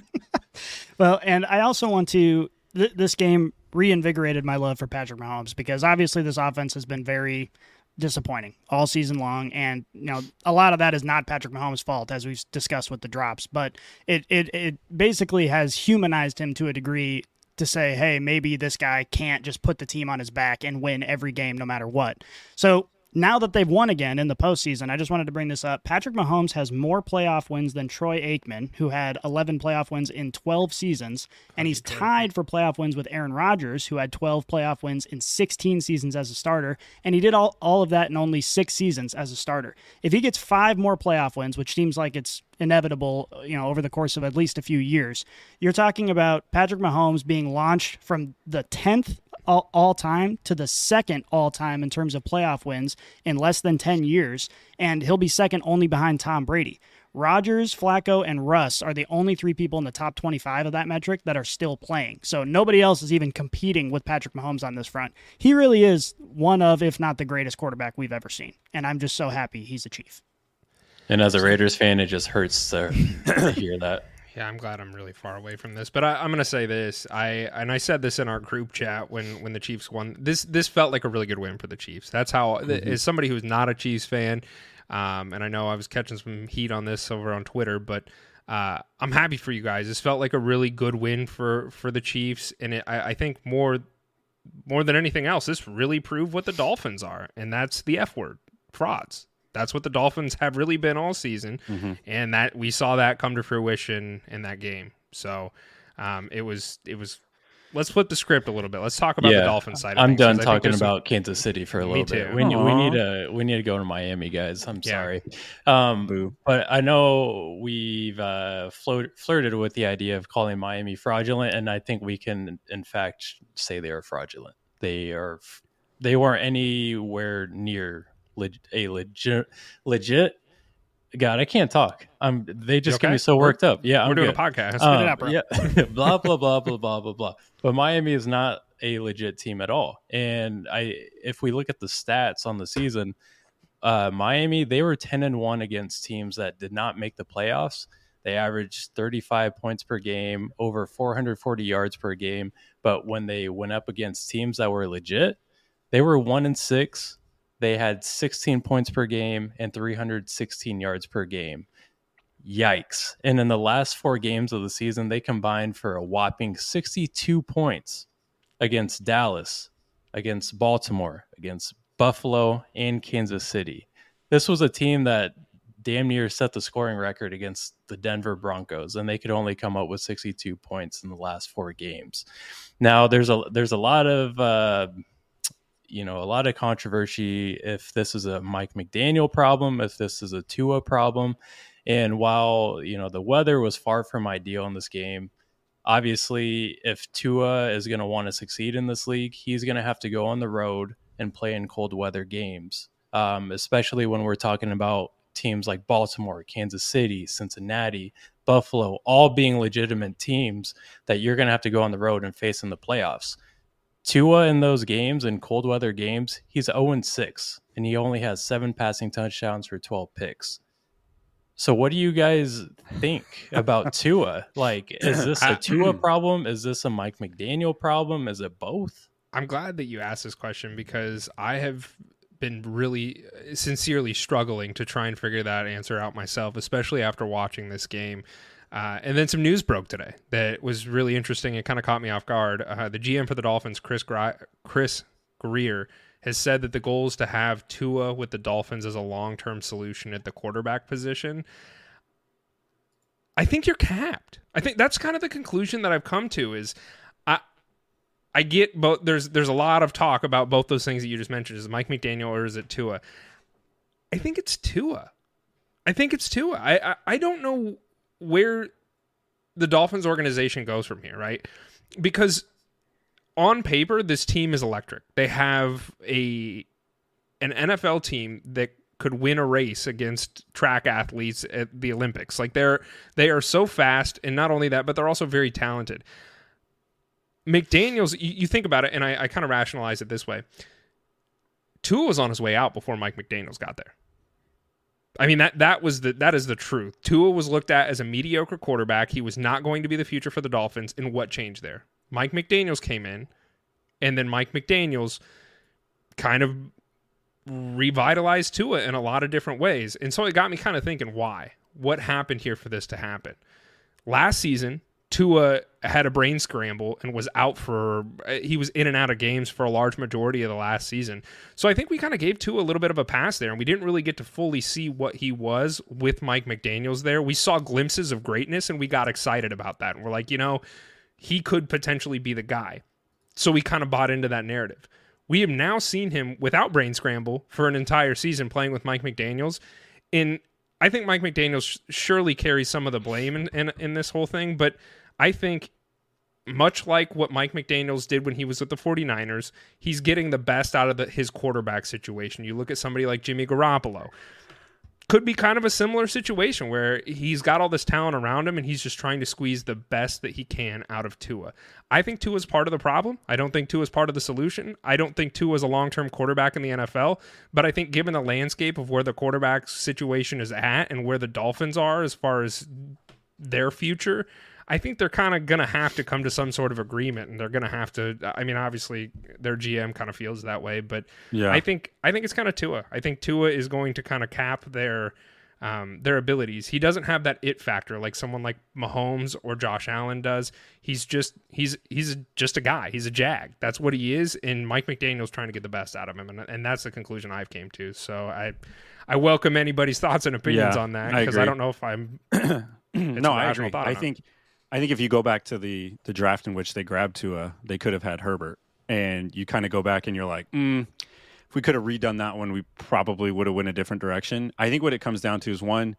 Well, and I also want to. Th- this game reinvigorated my love for Patrick Mahomes because obviously this offense has been very disappointing all season long, and you know a lot of that is not Patrick Mahomes' fault, as we've discussed with the drops, but it it it basically has humanized him to a degree to say, hey, maybe this guy can't just put the team on his back and win every game no matter what. So now that they've won again in the postseason, I just wanted to bring this up. Patrick Mahomes has more playoff wins than Troy Aikman, who had 11 playoff wins in 12 seasons, and he's tied for playoff wins with Aaron Rodgers, who had 12 playoff wins in 16 seasons as a starter, and he did all, all of that in only six seasons as a starter. If he gets five more playoff wins, which seems like it's inevitable, you know, over the course of at least a few years, you're talking about Patrick Mahomes being launched from the 10th all, all time to the second all time in terms of playoff wins in less than 10 years, and he'll be second only behind Tom Brady. Rodgers, Flacco, and Russ are the only three people in the top 25 of that metric that are still playing. So nobody else is even competing with Patrick Mahomes on this front. He really is one of, if not the greatest quarterback we've ever seen. And I'm just so happy he's a Chief. And as a Raiders fan, it just hurts to, to hear that. Yeah, I'm glad I'm really far away from this. But I, I'm going to say this. I and I said this in our group chat when when the Chiefs won. This this felt like a really good win for the Chiefs. That's how, as somebody who's not a Chiefs fan, um, and I know I was catching some heat on this over on Twitter, but uh, I'm happy for you guys. This felt like a really good win for for the Chiefs, and it, I, I think more more than anything else, this really proved what the Dolphins are, and that's the F word, frauds. That's what the Dolphins have really been all season, and that we saw that come to fruition in that game. So um, it was it was. Let's flip the script a little bit. Let's talk about the Dolphins side. I'm things, done 'cause talking there's some- about Kansas City for a Me little bit. We need, we need to we need to go to Miami, guys. I'm Yeah. sorry, um, Boo. but I know we've uh, float, flirted with the idea of calling Miami fraudulent, and I think we can, in fact, say they are fraudulent. They are. They weren't anywhere near leg, a legit legit. God, I can't talk. Um, they just get me so worked up. Yeah, I'm We're doing good. a podcast. Um. Yeah, blah blah blah blah blah blah blah. But Miami is not a legit team at all. And I, if we look at the stats on the season, uh, Miami they were ten and one against teams that did not make the playoffs. They averaged 35 points per game, over 440 yards per game. But when they went up against teams that were legit, they were one and six. They had 16 points per game and 316 yards per game. Yikes. And in the last four games of the season, they combined for a whopping 62 points against Dallas, against Baltimore, against Buffalo, and Kansas City. This was a team that damn near set the scoring record against the Denver Broncos, and they could only come up with 62 points in the last four games. Now, there's a there's a lot of uh, you know a lot of controversy if this is a Mike McDaniel problem, if this is a Tua problem. And while you know the weather was far from ideal in this game, Obviously, if Tua is going to want to succeed in this league, he's going to have to go on the road and play in cold weather games, um, especially when we're talking about teams like Baltimore, Kansas City, Cincinnati, Buffalo, all being legitimate teams that you're going to have to go on the road and face in the playoffs. Tua in those games, in cold weather games, he's 0 6, and he only has seven passing touchdowns for 12 picks. So, what do you guys think about Tua? Like, is this a uh, Tua problem? Is this a Mike McDaniel problem? Is it both? I'm glad that you asked this question because I have been really sincerely struggling to try and figure that answer out myself, especially after watching this game. Uh, and then some news broke today that was really interesting. It kind of caught me off guard. Uh, the GM for the Dolphins, Chris Gri- Chris Grier, has said that the goal is to have Tua with the Dolphins as a long term solution at the quarterback position. I think you're capped. I think that's kind of the conclusion that I've come to is I I get both there's there's a lot of talk about both those things that you just mentioned. Is it Mike McDaniel or is it Tua? I think it's Tua. I think it's Tua. I, I, I don't know where the Dolphins organization goes from here, right? Because on paper, this team is electric. They have a an NFL team that could win a race against track athletes at the Olympics. Like they're they are so fast, and not only that, but they're also very talented. McDaniel's, you, you think about it, and I, I kind of rationalize it this way. Tua was on his way out before Mike McDaniel's got there. I mean that that was the that is the truth. Tua was looked at as a mediocre quarterback. He was not going to be the future for the Dolphins. And what changed there? Mike McDaniels came in, and then Mike McDaniels kind of revitalized Tua in a lot of different ways. And so it got me kind of thinking, why? What happened here for this to happen? Last season, Tua had a brain scramble and was out for he was in and out of games for a large majority of the last season. So I think we kind of gave Tua a little bit of a pass there and we didn't really get to fully see what he was with Mike McDaniels there. We saw glimpses of greatness and we got excited about that. And we're like, you know, he could potentially be the guy. So we kind of bought into that narrative. We have now seen him without brain scramble for an entire season playing with Mike McDaniels in I think Mike McDaniels surely carries some of the blame in, in, in this whole thing, but I think much like what Mike McDaniels did when he was with the 49ers, he's getting the best out of the, his quarterback situation. You look at somebody like Jimmy Garoppolo. Could be kind of a similar situation where he's got all this talent around him and he's just trying to squeeze the best that he can out of Tua. I think Tua is part of the problem. I don't think Tua is part of the solution. I don't think Tua is a long term quarterback in the NFL, but I think given the landscape of where the quarterback situation is at and where the Dolphins are as far as their future, I think they're kind of going to have to come to some sort of agreement, and they're going to have to. I mean, obviously, their GM kind of feels that way, but yeah. I think I think it's kind of Tua. I think Tua is going to kind of cap their um, their abilities. He doesn't have that it factor like someone like Mahomes or Josh Allen does. He's just he's he's just a guy. He's a jag. That's what he is. And Mike McDaniel's trying to get the best out of him, and, and that's the conclusion I've came to. So I I welcome anybody's thoughts and opinions yeah, on that because I, I, don't know if I'm. no, I agree. I think I think if you go back to the the draft in which they grabbed Tua, they could have had Herbert, and you kind of go back and you're like, mm, if we could have redone that one, we probably would have went a different direction. I think what it comes down to is one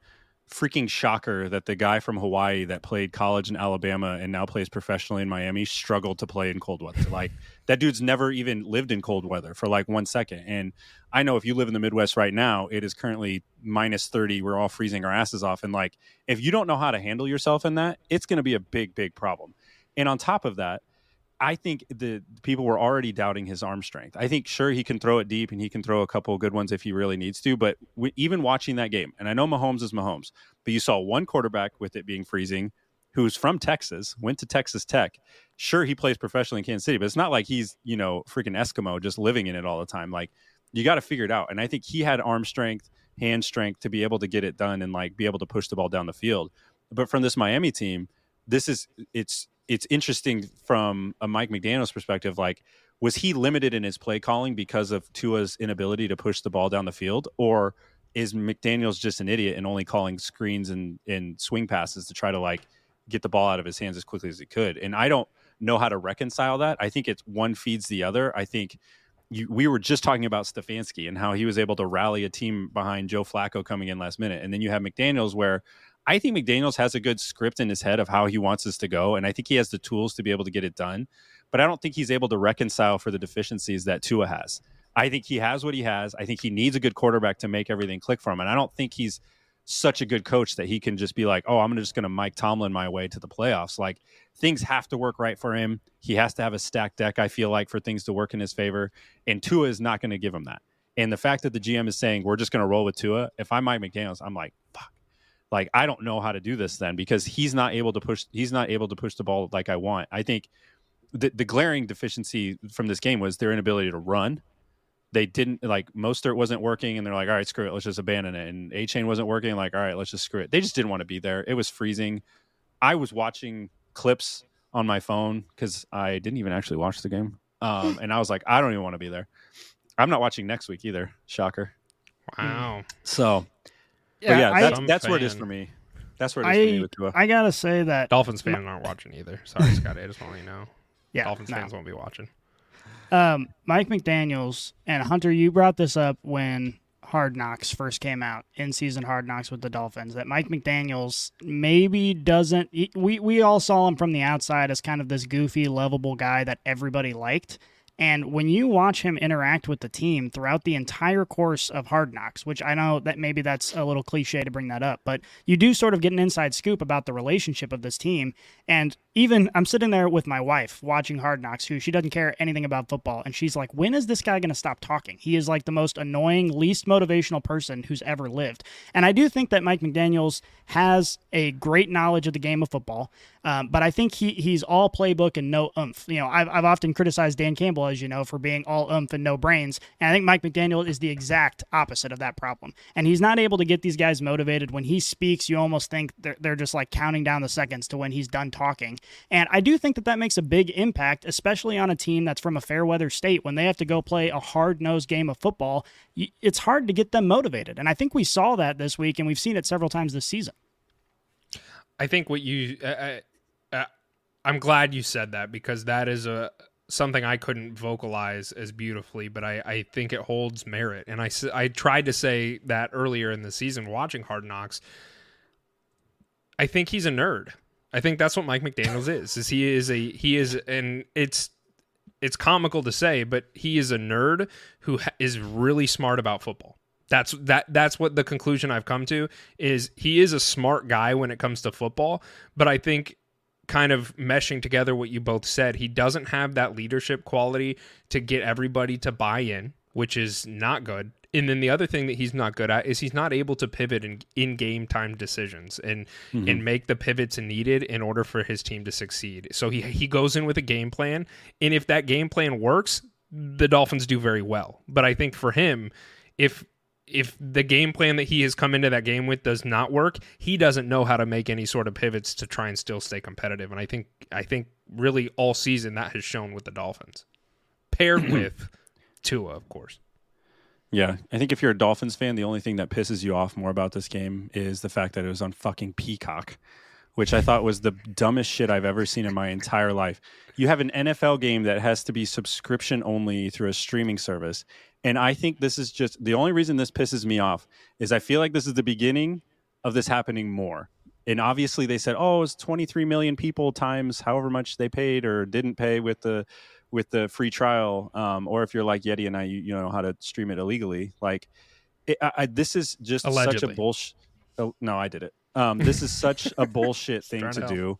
freaking shocker that the guy from Hawaii that played college in Alabama and now plays professionally in Miami struggled to play in cold weather. Like that dude's never even lived in cold weather for like one second. And I know if you live in the Midwest right now, it is currently minus 30. We're all freezing our asses off. And like, if you don't know how to handle yourself in that, it's going to be a big, big problem. And on top of that, I think the people were already doubting his arm strength. I think sure he can throw it deep and he can throw a couple good ones if he really needs to. But even watching that game, and I know Mahomes is Mahomes, but you saw one quarterback with it being freezing, who's from Texas, went to Texas Tech. Sure, he plays professionally in Kansas City, but it's not like he's you know freaking Eskimo just living in it all the time. Like you got to figure it out. And I think he had arm strength, hand strength to be able to get it done and like be able to push the ball down the field. But from this Miami team, this is it's it's interesting from a Mike McDaniel's perspective. Like, was he limited in his play calling because of Tua's inability to push the ball down the field, or is McDaniel's just an idiot and only calling screens and, and swing passes to try to like get the ball out of his hands as quickly as he could? And I don't know how to reconcile that. I think it's one feeds the other. I think you, we were just talking about Stefanski and how he was able to rally a team behind Joe Flacco coming in last minute, and then you have McDaniel's where I think McDaniels has a good script in his head of how he wants this to go, and I think he has the tools to be able to get it done. But I don't think he's able to reconcile for the deficiencies that Tua has. I think he has what he has. I think he needs a good quarterback to make everything click for him, and I don't think he's such a good coach that he can just be like, "Oh, I'm just going to Mike Tomlin my way to the playoffs." Like things have to work right for him. He has to have a stacked deck. I feel like for things to work in his favor, and Tua is not going to give him that. And the fact that the GM is saying we're just going to roll with Tua, if I'm Mike McDaniel's, I'm like, fuck. Like I don't know how to do this then because he's not able to push. He's not able to push the ball like I want. I think the, the glaring deficiency from this game was their inability to run. They didn't like Mostert wasn't working, and they're like, all right, screw it, let's just abandon it. And Achane wasn't working, like, all right, let's just screw it. They just didn't want to be there. It was freezing. I was watching clips on my phone because I didn't even actually watch the game, um, and I was like, I don't even want to be there. I'm not watching next week either. Shocker. Wow. So, Yeah, but yeah, I, that's, Some that's where it is for me. That's where it is for me I, with Tua. I gotta say that Dolphins fans aren't watching either. Sorry, Scotty. I just want to let you know. yeah, Dolphins no. fans won't be watching. Um, Mike McDaniel's and Hunter, you brought this up when Hard Knocks first came out, in season Hard Knocks with the Dolphins. That Mike McDaniel's maybe doesn't. We we all saw him from the outside as kind of this goofy, lovable guy that everybody liked. And when you watch him interact with the team throughout the entire course of Hard Knocks, which I know that maybe that's a little cliche to bring that up, but you do sort of get an inside scoop about the relationship of this team. And even I'm sitting there with my wife watching Hard Knocks, who she doesn't care anything about football, and she's like, "When is this guy going to stop talking? He is like the most annoying, least motivational person who's ever lived." And I do think that Mike McDaniel's has a great knowledge of the game of football, um, but I think he he's all playbook and no oomph. You know, I've I've often criticized Dan Campbell, as you know, for being all oomph and no brains, and I think Mike McDaniel is the exact opposite of that problem. And he's not able to get these guys motivated. When he speaks, you almost think they're they're just like counting down the seconds to when he's done talking. And I do think that that makes a big impact, especially on a team that's from a fair weather state when they have to go play a hard nosed game of football. It's hard to get them motivated. And I think we saw that this week, and we've seen it several times this season. I think what you, uh, I'm glad you said that because that is a something I couldn't vocalize as beautifully, but I, I think it holds merit. And I, I tried to say that earlier in the season watching Hard Knocks. I think he's a nerd. I think that's what Mike McDaniel's is. Is he is a he is and it's it's comical to say, but he is a nerd who ha- is really smart about football. That's that that's what the conclusion I've come to is he is a smart guy when it comes to football, but I think kind of meshing together what you both said, he doesn't have that leadership quality to get everybody to buy in, which is not good. And then the other thing that he's not good at is he's not able to pivot in in game time decisions and mm-hmm. and make the pivots needed in order for his team to succeed. So he he goes in with a game plan, and if that game plan works, the Dolphins do very well. But I think for him, if if the game plan that he has come into that game with does not work, he doesn't know how to make any sort of pivots to try and still stay competitive. And I think I think really all season that has shown with the Dolphins, paired with Tua, of course. Yeah, I think if you're a Dolphins fan, the only thing that pisses you off more about this game is the fact that it was on fucking Peacock, which I thought was the dumbest shit I've ever seen in my entire life. You have an NFL game that has to be subscription only through a streaming service. And I think this is just the only reason this pisses me off is I feel like this is the beginning of this happening more. And obviously they said, "Oh, it's 23 million people times however much they paid or didn't pay with the with the free trial, um, or if you're like Yeti and I, you, you know how to stream it illegally. Like, it, I, I, this is just such a bullshit. Oh, no, I did it. Um, this is such a bullshit thing to to do.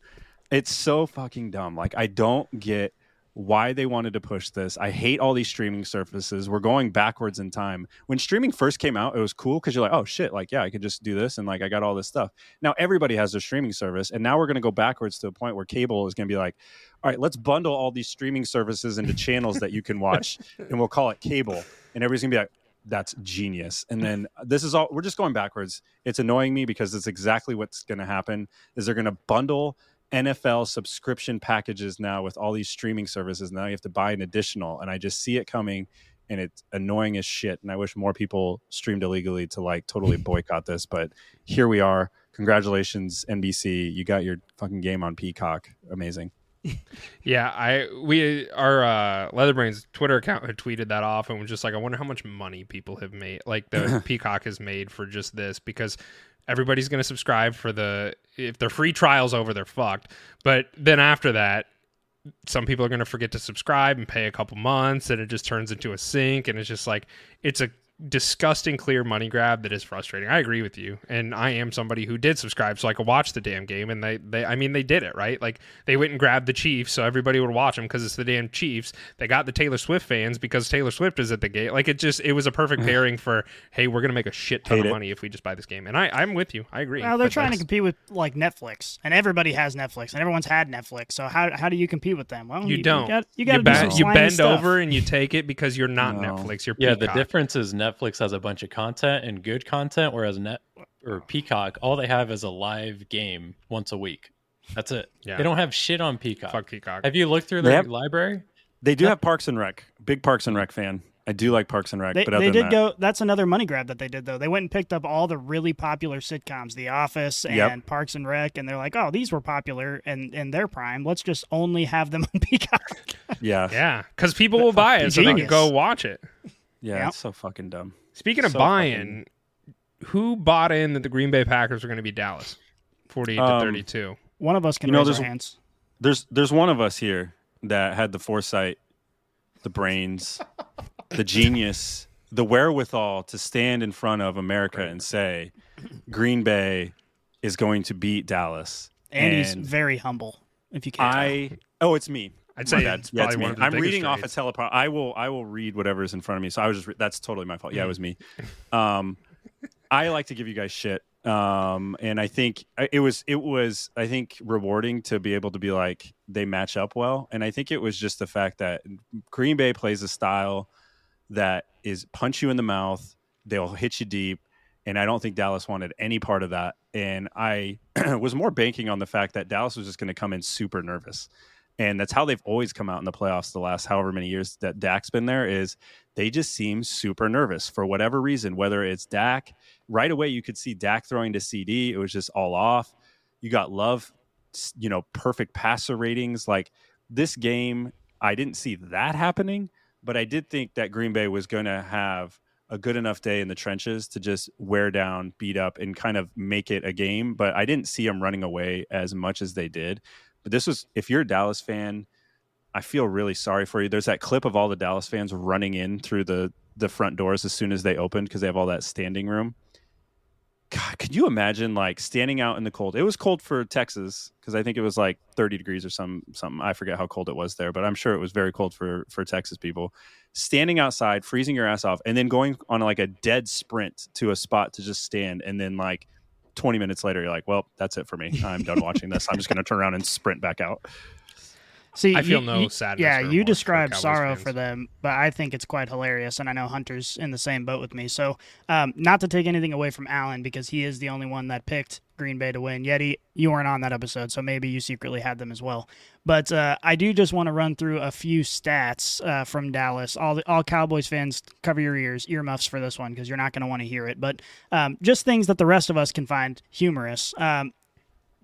It's so fucking dumb. Like, I don't get why they wanted to push this. I hate all these streaming services. We're going backwards in time. When streaming first came out, it was cool because you're like, oh shit, like yeah, I could just do this and like I got all this stuff. Now everybody has their streaming service, and now we're gonna go backwards to a point where cable is gonna be like, all right, let's bundle all these streaming services into channels that you can watch, and we'll call it cable, and everybody's gonna be like. That's genius. And then this is all we're just going backwards. It's annoying me because it's exactly what's going to happen is they're going to bundle NFL subscription packages now with all these streaming services. Now you have to buy an additional, and I just see it coming, and it's annoying as shit. And I wish more people streamed illegally to like totally boycott this. But here we are. Congratulations, NBC. You got your fucking game on Peacock. Amazing. Yeah, I we our uh, Leather Brainz Twitter account had tweeted that off and was just like, I wonder how much money people have made, like the Peacock has made for just this because Everybody's going to subscribe for the if their free trial's over, they're fucked. But then after that, some people are going to forget to subscribe and pay a couple months and it just turns into a sink and it's just like it's a disgusting clear money grab that is frustrating. I agree with you. And I am somebody who did subscribe so I could watch the damn game and they they I mean they did it, right? Like they went and grabbed the Chiefs so everybody would watch them because it's the damn Chiefs. They got the Taylor Swift fans because Taylor Swift is at the gate. Like it just it was a perfect pairing for hey, we're going to make a shit ton Hate of it. money if we just buy this game. And I I'm with you. I agree. Well, they're But trying to compete with like Netflix, and everybody has Netflix, and everyone's had Netflix. So how, how do you compete with them? Well, You don't. You got, you got to do ba- some you bend stuff. over and you take it because you're not No. Netflix. You're Yeah, Peacock. the difference is Netflix has a bunch of content and good content, whereas Net or Peacock, all they have is a live game once a week. That's it. Yeah. They don't have shit on Peacock. Fuck Peacock. Have you looked through They their have- library? They do have Parks and Rec. Big Parks and Rec fan. I do like Parks and Rec, They, but other they than did that, go. That's another money grab that they did though. They went and picked up all the really popular sitcoms, The Office and Yep. Parks and Rec, and they're like, oh, these were popular and in their prime. Let's just only have them on Peacock. yeah, yeah, yeah, because people will buy it so they can go watch it. Yep. it's so fucking dumb. Speaking of So buying, who bought in that the Green Bay Packers were going to be Dallas? 48 to Um, 32. One of us can You know, raise there's- our hands. There's there's one of us here that had the foresight, the brains, the genius, the wherewithal to stand in front of America and say, Green Bay is going to beat Dallas. And, he's very humble. If you can't, tell. I oh, it's me. I'd say bad. it's Yeah, probably me. one of the I'm biggest reading off a trades. I will. I will read whatever's in front of me. So I was just. Re- that's totally my fault. Yeah, it was me. Um, I like to give you guys shit. Um, and I think it was. It was. I think rewarding to be able to be like they match up well. And I think it was just the fact that Green Bay plays a style that is punch you in the mouth. They'll hit you deep. And I don't think Dallas wanted any part of that. And I was more banking on the fact that Dallas was just going to come in super nervous and that's how they've always come out in the playoffs the last however many years that Dak's been there is they just seem super nervous for whatever reason whether it's Dak right away you could see Dak throwing to CeeDee it was just all off you got Love you know perfect passer ratings like this game I didn't see that happening but I did think that Green Bay was going to have a good enough day in the trenches to just wear down, beat up, and kind of make it a game. But I didn't see them running away as much as they did. But this was, if you're a Dallas fan, I feel really sorry for you. There's that clip of all the Dallas fans running in through the the front doors as soon as they opened because they have all that standing room. God, could you imagine like standing out in the cold? It was cold for Texas because I think it was like 30 degrees or some something. I forget how cold it was there, but I'm sure it was very cold for for Texas people. Standing outside, freezing your ass off, and then going on like a dead sprint to a spot to just stand, and then like 20 minutes later, you're like, "Well, that's it for me. I'm done watching this. I'm just going to turn around and sprint back out." See, I feel you- no you- sadness Yeah, you describe sorrow fans. for them, but I think it's quite hilarious, and I know Hunter's in the same boat with me. So, um, not to take anything away from Alan because he is the only one that picked Green Bay to win. Yeti, you weren't on that episode, so maybe you secretly had them as well. But uh, I do just want to run through a few stats uh, from Dallas. All the, all Cowboys fans, cover your ears, earmuffs for this one because you're not going to want to hear it. But um, just things that the rest of us can find humorous. Um,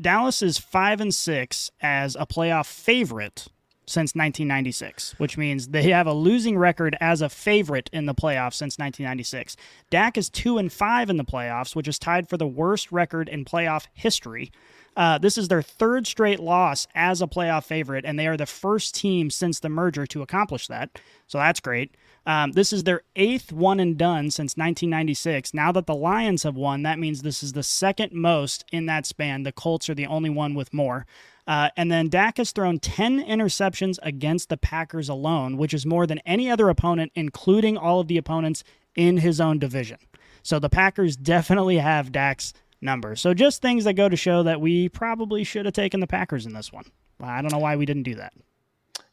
Dallas is five and six as a playoff favorite since 1996, which means they have a losing record as a favorite in the playoffs since 1996. Dak is two and five in the playoffs, which is tied for the worst record in playoff history. Uh, this is their third straight loss as a playoff favorite, and they are the first team since the merger to accomplish that. So that's great. Um, this is their eighth one and done since 1996. Now that the Lions have won, that means this is the second most in that span. The Colts are the only one with more. Uh, and then Dak has thrown 10 interceptions against the Packers alone, which is more than any other opponent, including all of the opponents in his own division. So the Packers definitely have Dak's number. So just things that go to show that we probably should have taken the Packers in this one. I don't know why we didn't do that.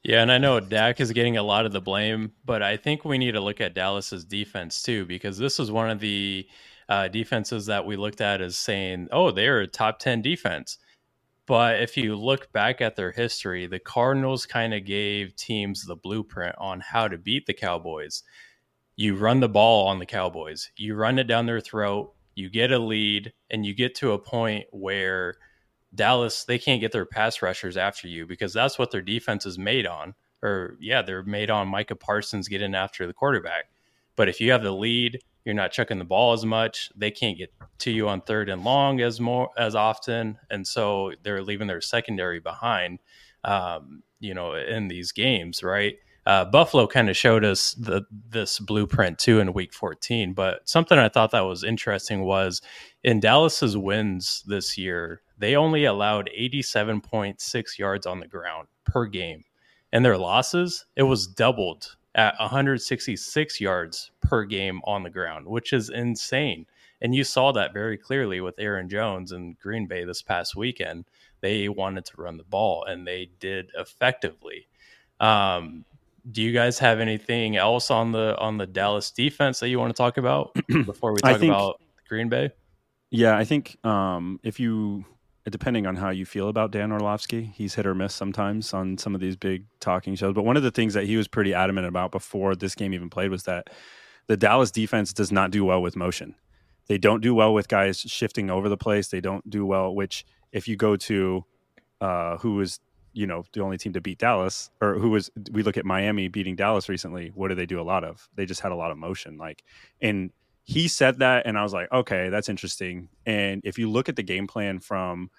Yeah, and I know Dak is getting a lot of the blame, but I think we need to look at Dallas's defense too, because this is one of the uh, defenses that we looked at as saying, "Oh, they're a top ten defense." But if you look back at their history, the Cardinals kind of gave teams the blueprint on how to beat the Cowboys. You run the ball on the Cowboys, you run it down their throat, you get a lead, and you get to a point where Dallas, they can't get their pass rushers after you because that's what their defense is made on. Or, yeah, they're made on Micah Parsons getting after the quarterback. But if you have the lead, You're not chucking the ball as much. They can't get to you on third and long as more as often, and so they're leaving their secondary behind. Um, you know, in these games, right? Uh, Buffalo kind of showed us the this blueprint too in Week 14. But something I thought that was interesting was in Dallas's wins this year, they only allowed 87.6 yards on the ground per game. And their losses, it was doubled at 166 yards per game on the ground, which is insane. And you saw that very clearly with Aaron Jones and Green Bay this past weekend. They wanted to run the ball and they did effectively. Um, do you guys have anything else on the on the Dallas defense that you want to talk about before we talk think, about Green Bay? Yeah, I think um, if you depending on how you feel about Dan Orlovsky, he's hit or miss sometimes on some of these big talking shows. But one of the things that he was pretty adamant about before this game even played was that the Dallas defense does not do well with motion. They don't do well with guys shifting over the place. They don't do well, which if you go to uh, who was you know the only team to beat Dallas, or who was we look at Miami beating Dallas recently. What do they do a lot of? They just had a lot of motion. Like, and he said that, and I was like, okay, that's interesting. And if you look at the game plan from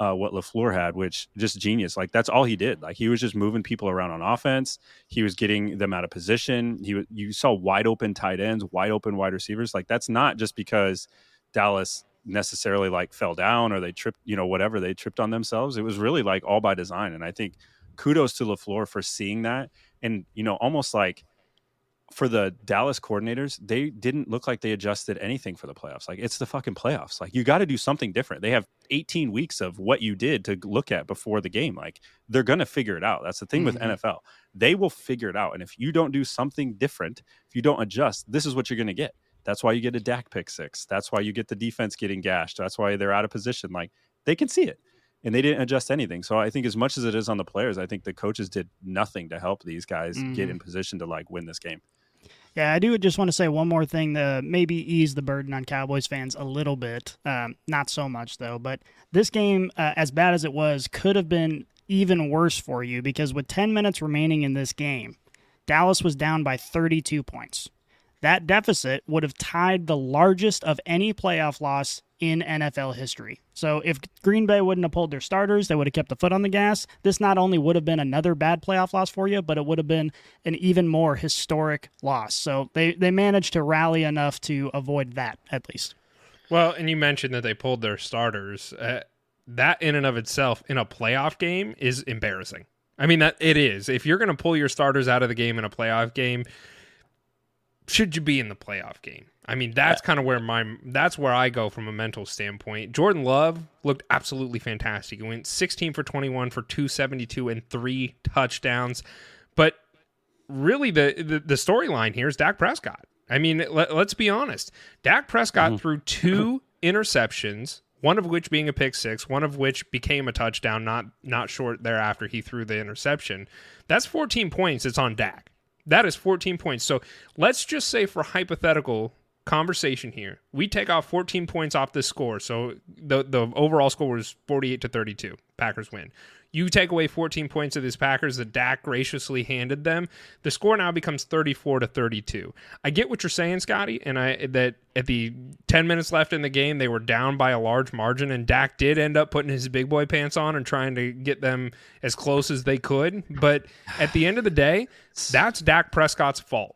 uh, what LaFleur had, which just genius. Like that's all he did. Like he was just moving people around on offense. He was getting them out of position. He you saw wide open tight ends, wide open wide receivers. Like that's not just because Dallas necessarily like fell down or they tripped, you know, whatever they tripped on themselves. It was really like all by design. And I think kudos to LaFleur for seeing that. And, you know, almost like for the Dallas coordinators, they didn't look like they adjusted anything for the playoffs. Like it's the fucking playoffs. Like you got to do something different. They have 18 weeks of what you did to look at before the game. Like they're going to figure it out. That's the thing mm-hmm. with NFL. They will figure it out. And if you don't do something different, if you don't adjust, this is what you're going to get. That's why you get a Dak pick six. That's why you get the defense getting gashed. That's why they're out of position. Like they can see it and they didn't adjust anything. So I think as much as it is on the players, I think the coaches did nothing to help these guys mm-hmm. get in position to like win this game. Yeah, I do just want to say one more thing to maybe ease the burden on Cowboys fans a little bit. Um, not so much, though. But this game, uh, as bad as it was, could have been even worse for you because with 10 minutes remaining in this game, Dallas was down by 32 points. That deficit would have tied the largest of any playoff loss in NFL history. So if Green Bay wouldn't have pulled their starters, they would have kept the foot on the gas. This not only would have been another bad playoff loss for you, but it would have been an even more historic loss. So they they managed to rally enough to avoid that at least. Well, and you mentioned that they pulled their starters. Uh, that in and of itself in a playoff game is embarrassing. I mean that it is. If you're going to pull your starters out of the game in a playoff game, should you be in the playoff game? I mean, that's kind of where my that's where I go from a mental standpoint. Jordan Love looked absolutely fantastic. He went 16 for 21 for 272 and three touchdowns. But really, the the, the storyline here is Dak Prescott. I mean, let, us be honest. Dak Prescott mm-hmm. threw two interceptions, one of which being a pick six, one of which became a touchdown. Not not short thereafter, he threw the interception. That's 14 points. It's on Dak. That is 14 points. So let's just say, for hypothetical conversation here, we take off 14 points off this score. So the the overall score was 48 to 32. Packers win. You take away 14 points of these Packers that Dak graciously handed them. The score now becomes 34 to 32. I get what you're saying, Scotty, and I that at the 10 minutes left in the game they were down by a large margin, and Dak did end up putting his big boy pants on and trying to get them as close as they could. But at the end of the day, that's Dak Prescott's fault.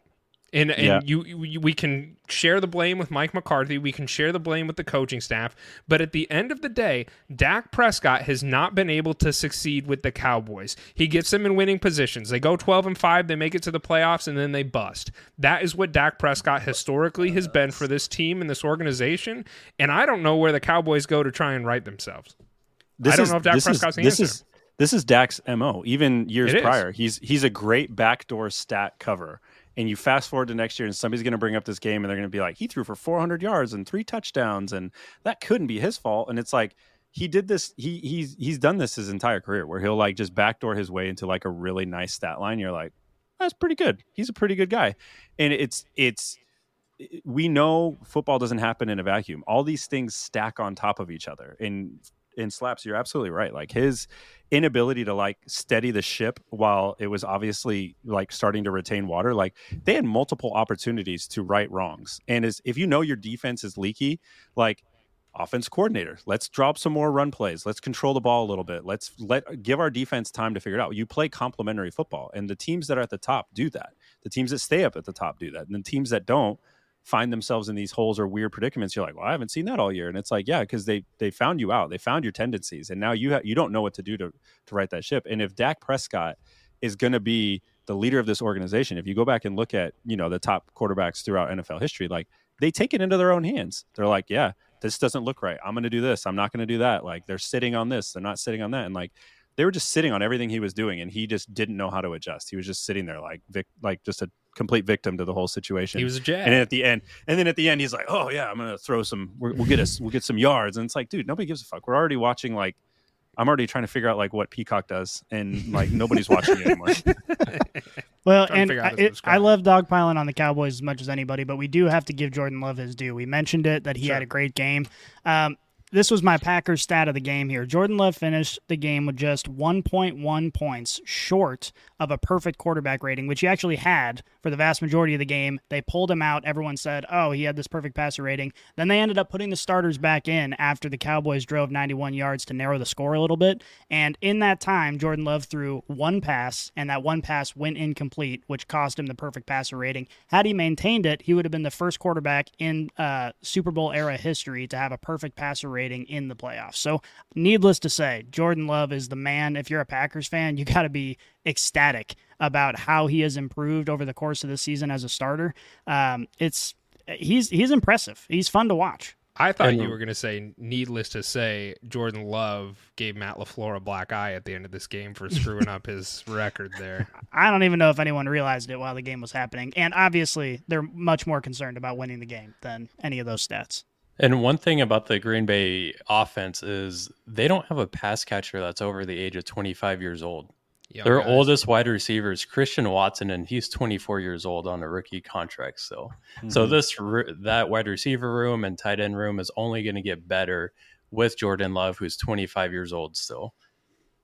And and yeah. you, you, we can share the blame with Mike McCarthy. We can share the blame with the coaching staff. But at the end of the day, Dak Prescott has not been able to succeed with the Cowboys. He gets them in winning positions. They go 12 and 5, they make it to the playoffs, and then they bust. That is what Dak Prescott historically has been for this team and this organization. And I don't know where the Cowboys go to try and right themselves. This I don't is, know if Dak Prescott's is, this answer. Is, this is Dak's MO. Even years prior, he's he's a great backdoor stat cover and you fast forward to next year and somebody's going to bring up this game and they're going to be like he threw for 400 yards and three touchdowns and that couldn't be his fault. And it's like he did this he he's he's done this his entire career where he'll like just backdoor his way into like a really nice stat line. You're like that's pretty good. He's a pretty good guy. And it's it's we know football doesn't happen in a vacuum. All these things stack on top of each other. And in slaps, you're absolutely right. Like his inability to like steady the ship while it was obviously like starting to retain water. Like they had multiple opportunities to right wrongs. And is if you know your defense is leaky, like offense coordinator, let's drop some more run plays. Let's control the ball a little bit. Let's let give our defense time to figure it out. You play complementary football, and the teams that are at the top do that. The teams that stay up at the top do that, and the teams that don't find themselves in these holes or weird predicaments you're like well i haven't seen that all year. And it's like yeah because they they found you out they found your tendencies and now you have you don't know what to do to to right that ship. And if dak prescott is going to be the leader of this organization if you go back and look at you know the top quarterbacks throughout nfl history like they take it into their own hands. They're like yeah this doesn't look right. I'm going to do this. I'm not going to do that. Like they're sitting on this. They're not sitting on that. And like they were just sitting on everything he was doing and he just didn't know how to adjust. He was just sitting there like vic, like just a complete victim to the whole situation. He was a jab. And at the end, and then at the end, he's like, "Oh yeah, I'm gonna throw some. we will get us. We'll get some yards." And it's like, dude, nobody gives a fuck. We're already watching. Like, I'm already trying to figure out like what Peacock does, and like nobody's watching it anymore. Well, and I, how to it. I love dogpiling on the Cowboys as much as anybody, but we do have to give Jordan Love his due. We mentioned it that he Sure. had a great game. Um, this was my Packers stat of the game here. Jordan Love finished the game with just 1.1 points short of a perfect quarterback rating, which he actually had for the vast majority of the game. They pulled him out. Everyone said, oh, he had this perfect passer rating. Then they ended up putting the starters back in after the Cowboys drove 91 yards to narrow the score a little bit. And in that time, Jordan Love threw one pass, and that one pass went incomplete, which cost him the perfect passer rating. Had he maintained it, he would have been the first quarterback in uh, Super Bowl era history to have a perfect passer rating in the playoffs. So, needless to say, Jordan Love is the man. If you're a Packers fan, you got to be ecstatic about how he has improved over the course of the season as a starter. Um, it's he's he's impressive. He's fun to watch. I thought And- you were going to say, needless to say, Jordan Love gave Matt LaFleur a black eye at the end of this game for screwing up his record there. I don't even know if anyone realized it while the game was happening. And obviously, they're much more concerned about winning the game than any of those stats. And one thing about the Green Bay offense is they don't have a pass catcher that's over the age of 25 years old. Young Their guys. oldest wide receiver is Christian Watson, and he's 24 years old on a rookie contract still. Mm-hmm. So this that wide receiver room and tight end room is only going to get better with Jordan Love, who's 25 years old still.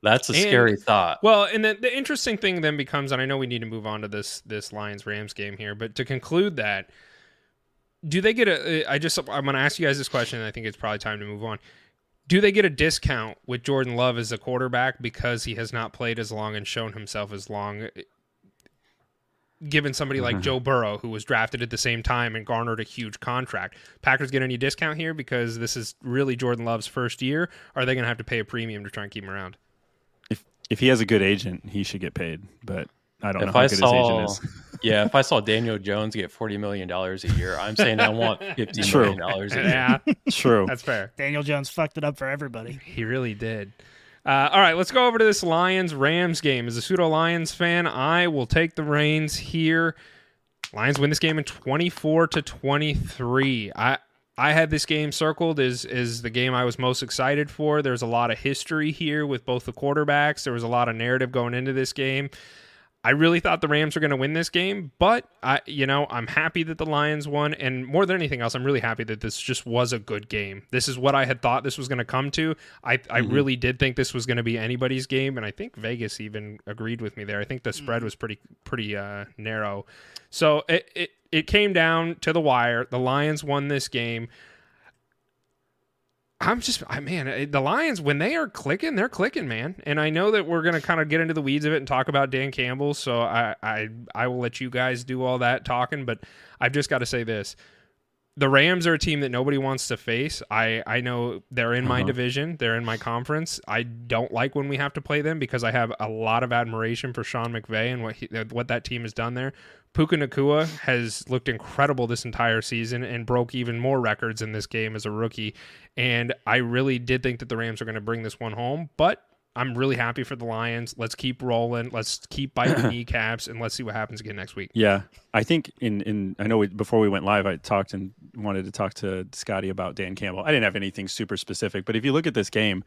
That's a And- scary thought. Well, and the, the interesting thing then becomes, and I know we need to move on to this this Lions Rams game here, but to conclude that, do they get a? Uh, I just I'm going to ask you guys this question. And I think it's probably time to move on. Do they get a discount with Jordan Love as a quarterback because he has not played as long and shown himself as long? Uh, given somebody like mm-hmm. Joe Burrow, who was drafted at the same time and garnered a huge contract, Packers get any discount here because this is really Jordan Love's first year? Are they going to have to pay a premium to try and keep him around? if if he has a good agent, he should get paid. But I don't know If how I good saw, his agent is. yeah, if I saw Daniel Jones get 40 million dollars a year, I'm saying I want 50 True. million dollars a year. Yeah, True. that's fair. Daniel Jones fucked it up for everybody. He really did. Uh, all right, let's go over to this Lions Rams game. As a pseudo Lions fan, I will take the reins here. Lions win this game in 24 to 23. I I had this game circled as is the game I was most excited for. There's a lot of history here with both the quarterbacks. There was a lot of narrative going into this game. I really thought the Rams were going to win this game, but I, you know, I'm happy that the Lions won, and more than anything else, I'm really happy that this just was a good game. This is what I had thought this was going to come to. I, I really did think this was going to be anybody's game, and I think Vegas even agreed with me there. I think the spread was pretty pretty uh, narrow, so it, it it came down to the wire. The Lions won this game. I'm just, I man, eh, the Lions when they are clicking, they're clicking, man. And I know that we're gonna kind of get into the weeds of it and talk about Dan Campbell, so I, I, I will let you guys do all that talking. But I've just got to say this: the Rams are a team that nobody wants to face. I, I know they're in my Uh-huh. division, they're in my conference. I don't like when we have to play them because I have a lot of admiration for Sean McVay and what he, what that team has done there. Puka Nacua has looked incredible this entire season and broke even more records in this game as a rookie. And I really did think that the Rams are going to bring this one home, but I'm really happy for the Lions. Let's keep rolling. Let's keep biting kneecaps, and let's see what happens again next week. Yeah, I think in in I know we, before we went live, I talked and wanted to talk to Scotty about Dan Campbell. I didn't have anything super specific, but if you look at this game,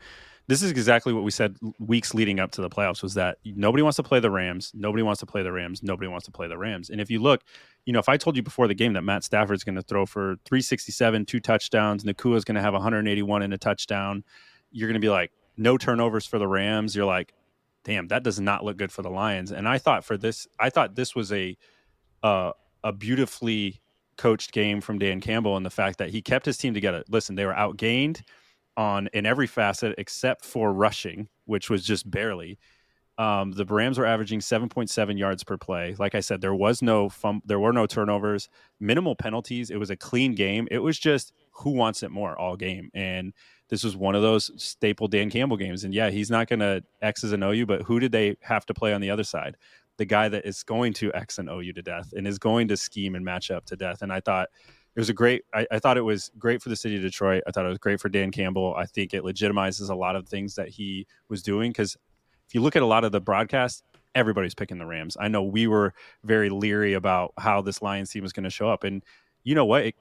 this is exactly what we said weeks leading up to the playoffs was that nobody wants to play the Rams, nobody wants to play the Rams, nobody wants to play the Rams. And if you look, you know, if I told you before the game that Matt Stafford's going to throw for 367, two touchdowns, Nacua's going to have 181 and a touchdown, you're going to be like, no turnovers for the Rams. You're like, damn, that does not look good for the Lions. And I thought for this, I thought this was a uh, a beautifully coached game from Dan Campbell and the fact that he kept his team together. Listen, they were outgained on in every facet except for rushing, which was just barely. Um, the Rams were averaging 7.7 yards per play. Like I said, there was no fum- there were no turnovers, minimal penalties. It was a clean game. It was just who wants it more all game. And this was one of those staple Dan Campbell games. And yeah, he's not going to X's and O you, but who did they have to play on the other side? The guy that is going to X and O you to death and is going to scheme and match up to death. And I thought it was a great, I, I thought it was great for the city of Detroit. I thought it was great for Dan Campbell. I think it legitimizes a lot of things that he was doing because if you look at a lot of the broadcasts, everybody's picking the Rams. I know we were very leery about how this Lions team was going to show up, and you know what? It,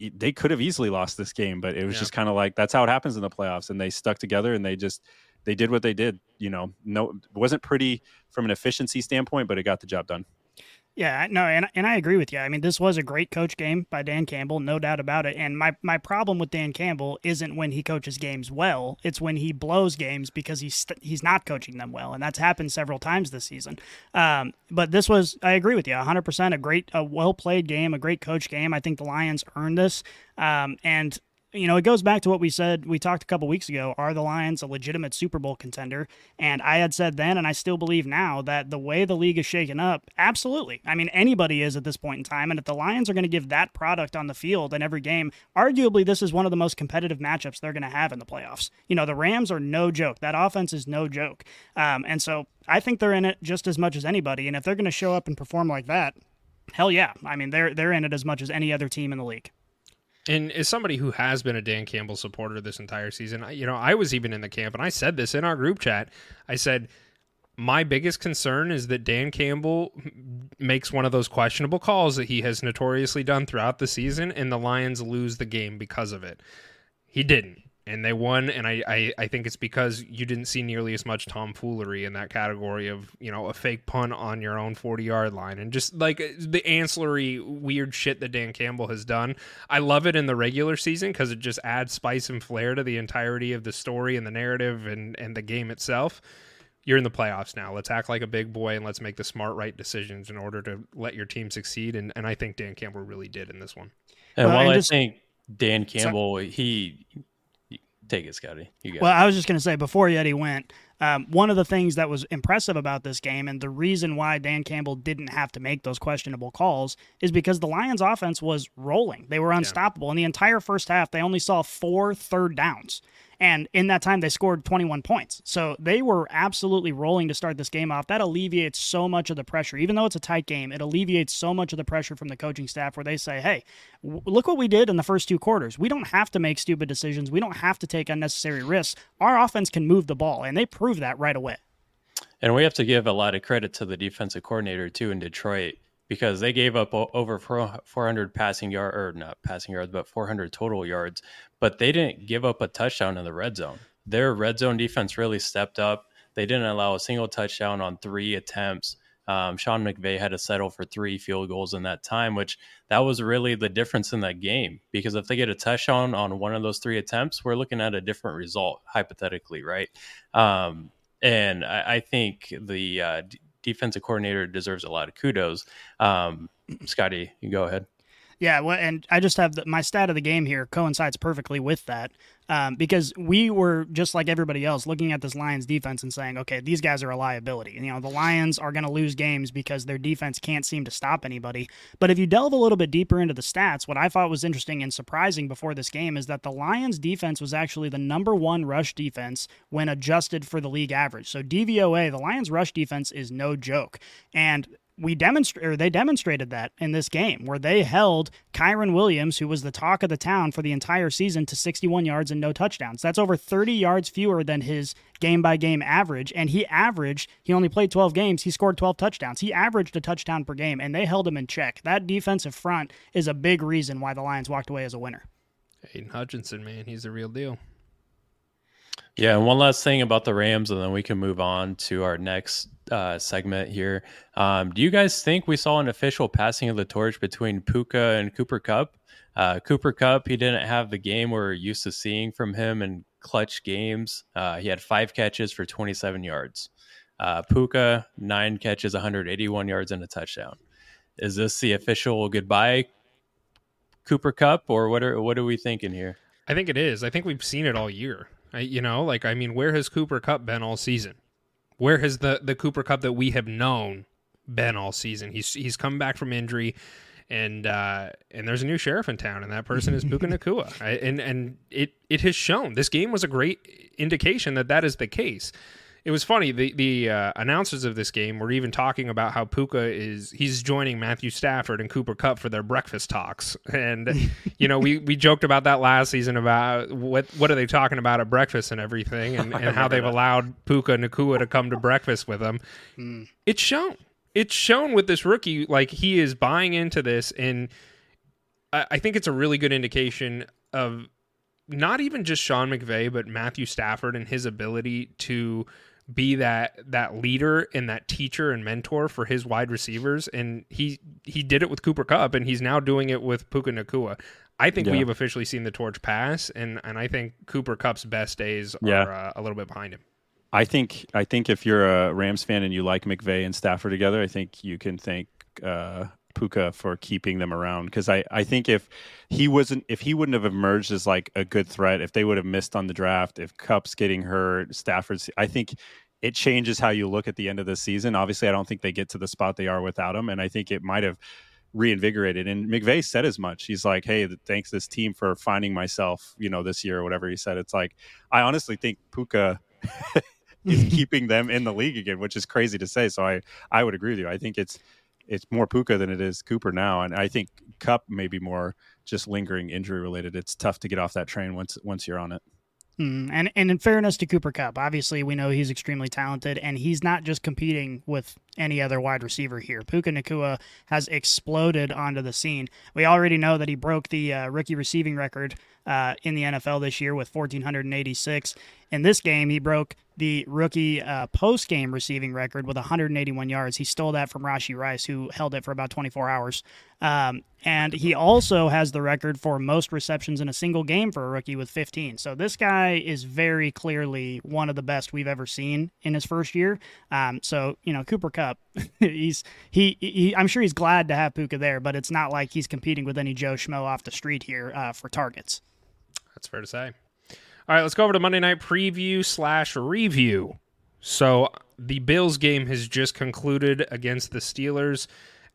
they could have easily lost this game, but it was Yeah. just kind of like that's how it happens in the playoffs, and they stuck together and they just they did what they did. You know, no, it wasn't pretty from an efficiency standpoint, but it got the job done. Yeah, no, and and I agree with you. I mean, this was a great coach game by Dan Campbell, no doubt about it. And my my problem with Dan Campbell isn't when he coaches games well; it's when he blows games because he's st- he's not coaching them well, and that's happened several times this season. Um, but this was, I agree with you, 100 percent a great, a well played game, a great coach game. I think the Lions earned this, um, and you know, it goes back to what we said. We talked a couple weeks ago. Are the Lions a legitimate Super Bowl contender? And I had said then, and I still believe now, that the way the league is shaken up, absolutely. I mean, anybody is at this point in time. And if the Lions are going to give that product on the field in every game, arguably this is one of the most competitive matchups they're going to have in the playoffs. You know, the Rams are no joke. That offense is no joke. Um, and so I think they're in it just as much as anybody. And if they're going to show up and perform like that, hell yeah. I mean, they're they're in it as much as any other team in the league. And as somebody who has been a Dan Campbell supporter this entire season, I, you know, I was even in the camp and I said this in our group chat. I said, my biggest concern is that Dan Campbell makes one of those questionable calls that he has notoriously done throughout the season, and the Lions lose the game because of it. He didn't. And they won, and I, I, I think it's because you didn't see nearly as much tomfoolery in that category of, you know, a fake punt on your own 40 yard line and just like the ancillary weird shit that Dan Campbell has done. I love it in the regular season because it just adds spice and flair to the entirety of the story and the narrative and, and the game itself you're in the playoffs now. Let's act like a big boy and let's make the smart, right decisions in order to let your team succeed. And, and I think Dan Campbell really did in this one. And Well, while and I just- think Dan Campbell, he take it, Scotty. You got Well, it. I was just going to say before Yeti went, um, one of the things that was impressive about this game and the reason why Dan Campbell didn't have to make those questionable calls is because the Lions offense was rolling. They were unstoppable. In the entire first half, they only saw four third downs. And in that time, they scored 21 points. So they were absolutely rolling to start this game off. That alleviates so much of the pressure. Even though it's a tight game, it alleviates so much of the pressure from the coaching staff where they say, hey, w- look what we did in the first two quarters. We don't have to make stupid decisions. We don't have to take unnecessary risks. Our offense can move the ball, and they proved that right away. And we have to give a lot of credit to the defensive coordinator too in Detroit because they gave up over 400 passing yard or not passing yards, but 400 total yards. But they didn't give up a touchdown in the red zone. Their red zone defense really stepped up. They didn't allow a single touchdown on three attempts. Um, Sean McVay had to settle for three field goals in that time, which that was really the difference in that game. Because if they get a touchdown on one of those three attempts, we're looking at a different result, hypothetically, right? Um, and I, I think the uh, d- defensive coordinator deserves a lot of kudos. Um, Scotty, you go ahead. Yeah, well, and I just have the, my stat of the game here coincides perfectly with that um, because we were just like everybody else looking at this Lions defense and saying, okay, these guys are a liability. You know, the Lions are going to lose games because their defense can't seem to stop anybody. But if you delve a little bit deeper into the stats, what I thought was interesting and surprising before this game is that the Lions defense was actually the number one rush defense when adjusted for the league average. So DVOA, the Lions rush defense is no joke. And we demonstrate or they demonstrated that in this game where they held Kyren Williams, who was the talk of the town for the entire season, to 61 yards and no touchdowns. That's over 30 yards fewer than his game by game average. And he averaged, he only played 12 games, he scored 12 touchdowns. He averaged a touchdown per game, and they held him in check. That defensive front is a big reason why the Lions walked away as a winner. Aidan Hutchinson, man, he's the real deal. Yeah, and one last thing about the Rams, and then we can move on to our next uh, segment here. Um, do you guys think we saw an official passing of the torch between Puka and Cooper Kupp? Uh, Cooper Kupp, he didn't have the game we're used to seeing from him in clutch games. Uh, he had five catches for 27 yards. Uh, Puka, nine catches, 181 yards, and a touchdown. Is this the official goodbye Cooper Kupp, or what are what are we thinking here? I think it is. I think we've seen it all year. I, you know, like I mean, where has Cooper Kupp been all season? Where has the the Cooper Kupp that we have known been all season? He's he's come back from injury, and uh, and there's a new sheriff in town, and that person is Puka Nacua, I, and and it it has shown. This game was a great indication that that is the case it was funny. The the uh, announcers of this game were even talking about how Puka is he's joining Matthew Stafford and Cooper Kupp for their breakfast talks, and you know we, we joked about that last season about what what are they talking about at breakfast and everything, and, and how they've that. allowed Puka Nacua to come to breakfast with them. Mm. It's shown. It's shown with this rookie, like he is buying into this, and I, I think it's a really good indication of not even just Sean McVay, but Matthew Stafford and his ability to be that that leader and that teacher and mentor for his wide receivers and he he did it with Cooper Kupp, and he's now doing it with Puka Nacua. I think yeah. we have officially seen the torch pass and and I think Cooper Kupp's best days are yeah. uh, a little bit behind him. I think I think if you're a Rams fan and you like McVay and Stafford together, I think you can thank uh, Puka for keeping them around because I, I think if he wasn't if he wouldn't have emerged as like a good threat if they would have missed on the draft if Kupp's getting hurt Stafford's I think it changes how you look at the end of the season. Obviously, I don't think they get to the spot they are without him, and I think it might have reinvigorated. And McVay said as much. He's like, "Hey, thanks this team for finding myself, you know, this year or whatever he said." It's like I honestly think Puka is keeping them in the league again, which is crazy to say. So I I would agree with you. I think it's it's more Puka than it is Cooper now, and I think Kupp may be more just lingering injury related. It's tough to get off that train once once you're on it. Mm, and and in fairness to Cooper Kupp, obviously we know he's extremely talented, and he's not just competing with any other wide receiver here. Puka Nacua has exploded onto the scene. We already know that he broke the uh, rookie receiving record uh, in the NFL this year with 1,486. In this game, he broke the rookie uh, post game receiving record with 181 yards. He stole that from Rashee Rice, who held it for about 24 hours. Um, and he also has the record for most receptions in a single game for a rookie with 15. So this guy is very clearly one of the best we've ever seen in his first year. Um, so, you know, Cooper Kupp, he's he, he, I'm sure he's glad to have Puka there, but it's not like he's competing with any Joe Schmo off the street here uh, for targets. That's fair to say. All right, let's go over to Monday night preview slash review. So the Bills game has just concluded against the Steelers.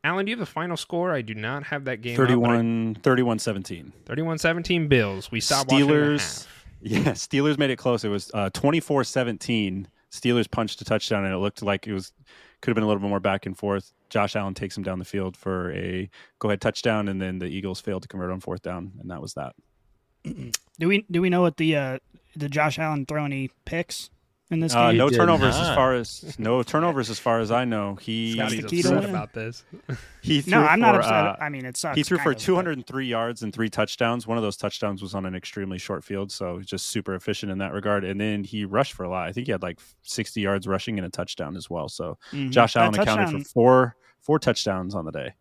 Alan, do you have the final score? I do not have that game. 31, up, 31 17. 31 17 Bills. We stopped Steelers. Yeah, Steelers made it close. It was uh, 24 17. Steelers punched a touchdown, and it looked like it was could have been a little bit more back and forth. Josh Allen takes him down the field for a go ahead touchdown, and then the Eagles failed to convert on fourth down, and that was that do we do we know what the uh, the Josh Allen throw any picks in this uh, game? no turnovers not. as far as no turnovers as far as I know. He Scotty's upset about this. he no, I'm for, not upset. Uh, I mean, it sucks. He threw for 203 but... yards and three touchdowns. One of those touchdowns was on an extremely short field, so just super efficient in that regard. And then he rushed for a lot. I think he had like 60 yards rushing and a touchdown as well. So mm-hmm. Josh Allen accounted for four four touchdowns on the day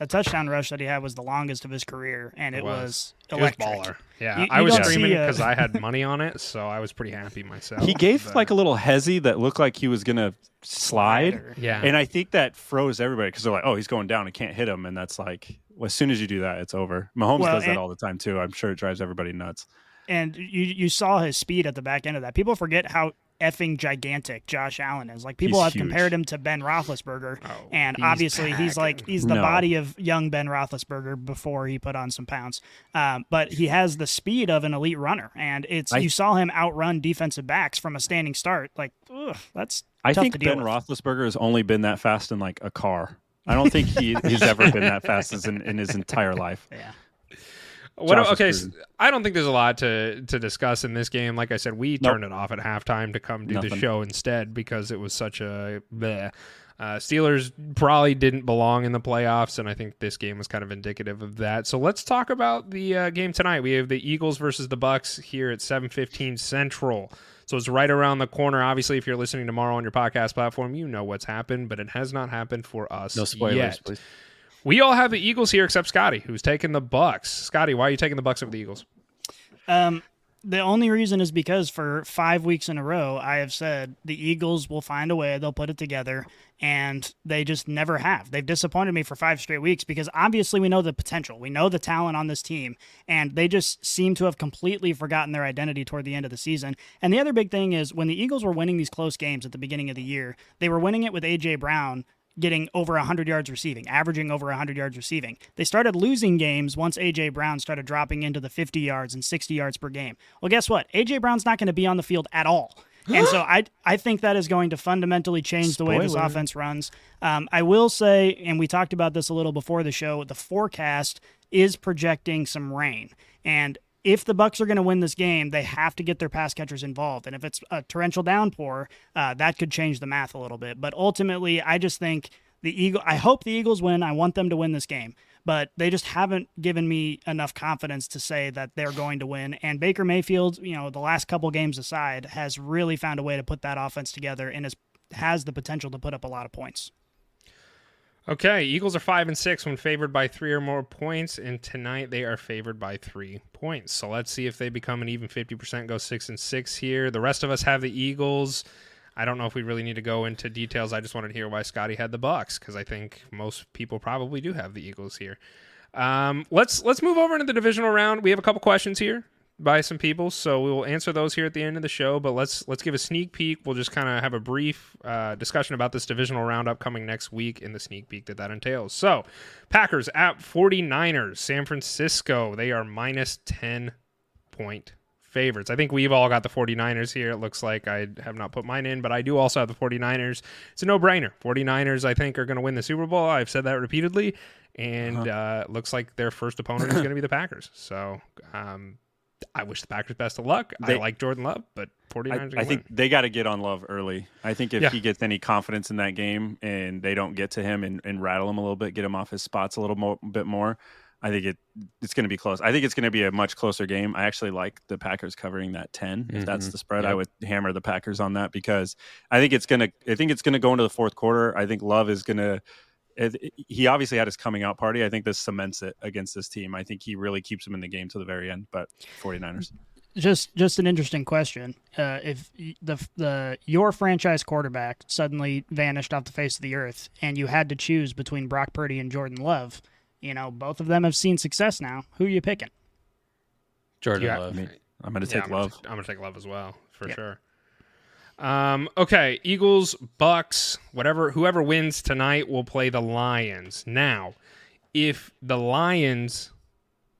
a touchdown rush that he had was the longest of his career, and it, it was, was electric. It was baller. Yeah, you, you I was screaming because I had money on it, so I was pretty happy myself. He gave but... like a little hezzy that looked like he was gonna slide. Yeah, and I think that froze everybody because they're like, "Oh, he's going down. I can't hit him," and that's like, well, as soon as you do that, it's over. Mahomes well, does that all the time too. I'm sure it drives everybody nuts. And you you saw his speed at the back end of that. People forget how effing gigantic Josh Allen is. Like people he's have huge. compared him to Ben Roethlisberger, oh, and he's obviously packing. he's like he's the no. body of young Ben Roethlisberger before he put on some pounds. Um, but he has the speed of an elite runner, and it's I, you saw him outrun defensive backs from a standing start. Like ugh, that's I think Ben with. Roethlisberger has only been that fast in like a car. I don't think he, he's ever been that fast in, in his entire life. Yeah. What, okay, so I don't think there's a lot to to discuss in this game. Like I said, we nope. turned it off at halftime to come do Nothing. the show instead because it was such a bleh. Uh, Steelers probably didn't belong in the playoffs, and I think this game was kind of indicative of that. So let's talk about the uh, game tonight. We have the Eagles versus the Bucks here at 7:15 Central. So it's right around the corner. Obviously, if you're listening tomorrow on your podcast platform, you know what's happened, but it has not happened for us. No spoilers, yet. please. We all have the Eagles here except Scotty, who's taking the Bucks. Scotty, why are you taking the Bucks over the Eagles? Um, the only reason is because for five weeks in a row, I have said the Eagles will find a way, they'll put it together, and they just never have. They've disappointed me for five straight weeks because obviously we know the potential, we know the talent on this team, and they just seem to have completely forgotten their identity toward the end of the season. And the other big thing is when the Eagles were winning these close games at the beginning of the year, they were winning it with A.J. Brown getting over 100 yards receiving, averaging over 100 yards receiving. They started losing games once A.J. Brown started dropping into the 50 yards and 60 yards per game. Well, guess what? A.J. Brown's not going to be on the field at all. And so I I think that is going to fundamentally change the way this offense runs. Um, I will say, and we talked about this a little before the show, the forecast is projecting some rain. And if the Bucks are going to win this game, they have to get their pass catchers involved. And if it's a torrential downpour, uh, that could change the math a little bit. But ultimately, I just think the Eagle. I hope the Eagles win. I want them to win this game, but they just haven't given me enough confidence to say that they're going to win. And Baker Mayfield, you know, the last couple games aside, has really found a way to put that offense together and has the potential to put up a lot of points. Okay, Eagles are five and six when favored by three or more points, and tonight they are favored by three points. So let's see if they become an even fifty percent, go six and six here. The rest of us have the Eagles. I don't know if we really need to go into details. I just wanted to hear why Scotty had the Bucks because I think most people probably do have the Eagles here. Um, let's let's move over into the divisional round. We have a couple questions here by some people, so we will answer those here at the end of the show. But let's let's give a sneak peek. We'll just kind of have a brief uh, discussion about this divisional round upcoming next week in the sneak peek that that entails. So, Packers at 49ers, San Francisco. They are minus 10 point favorites. I think we've all got the 49ers here. It looks like I have not put mine in, but I do also have the 49ers. It's a no-brainer. 49ers I think are going to win the Super Bowl. I've said that repeatedly and uh, looks like their first opponent is going to be the Packers. So, um, I wish the Packers best of luck. I like Jordan Love, but 49ers I, are gonna I think win. they got to get on Love early. I think if Yeah. he gets any confidence in that game and they don't get to him and, and rattle him a little bit, get him off his spots a little more, bit more, I think it it's going to be close. I think it's going to be a much closer game. I actually like the Packers covering that 10. If mm-hmm. that's the spread, I would hammer the Packers on that because I think it's going to I think it's going to go into the fourth quarter. I think Love is going to it- he obviously had his coming out party. I think this cements it against this team. I think he really keeps him in the game to the very end, but 49ers. just just an interesting question. Uh, if the the your franchise quarterback suddenly vanished off the face of the earth, and you had to choose between Brock Purdy and Jordan Love, you know both of them have seen success now. Who are you picking? Jordan Yeah. Love. I mean, I'm going to Yeah, take I'm gonna Love. I'm gonna take love as well for Yeah. sure. Um, okay, Eagles, Bucks, whatever, whoever wins tonight will play the Lions. Now, if the Lions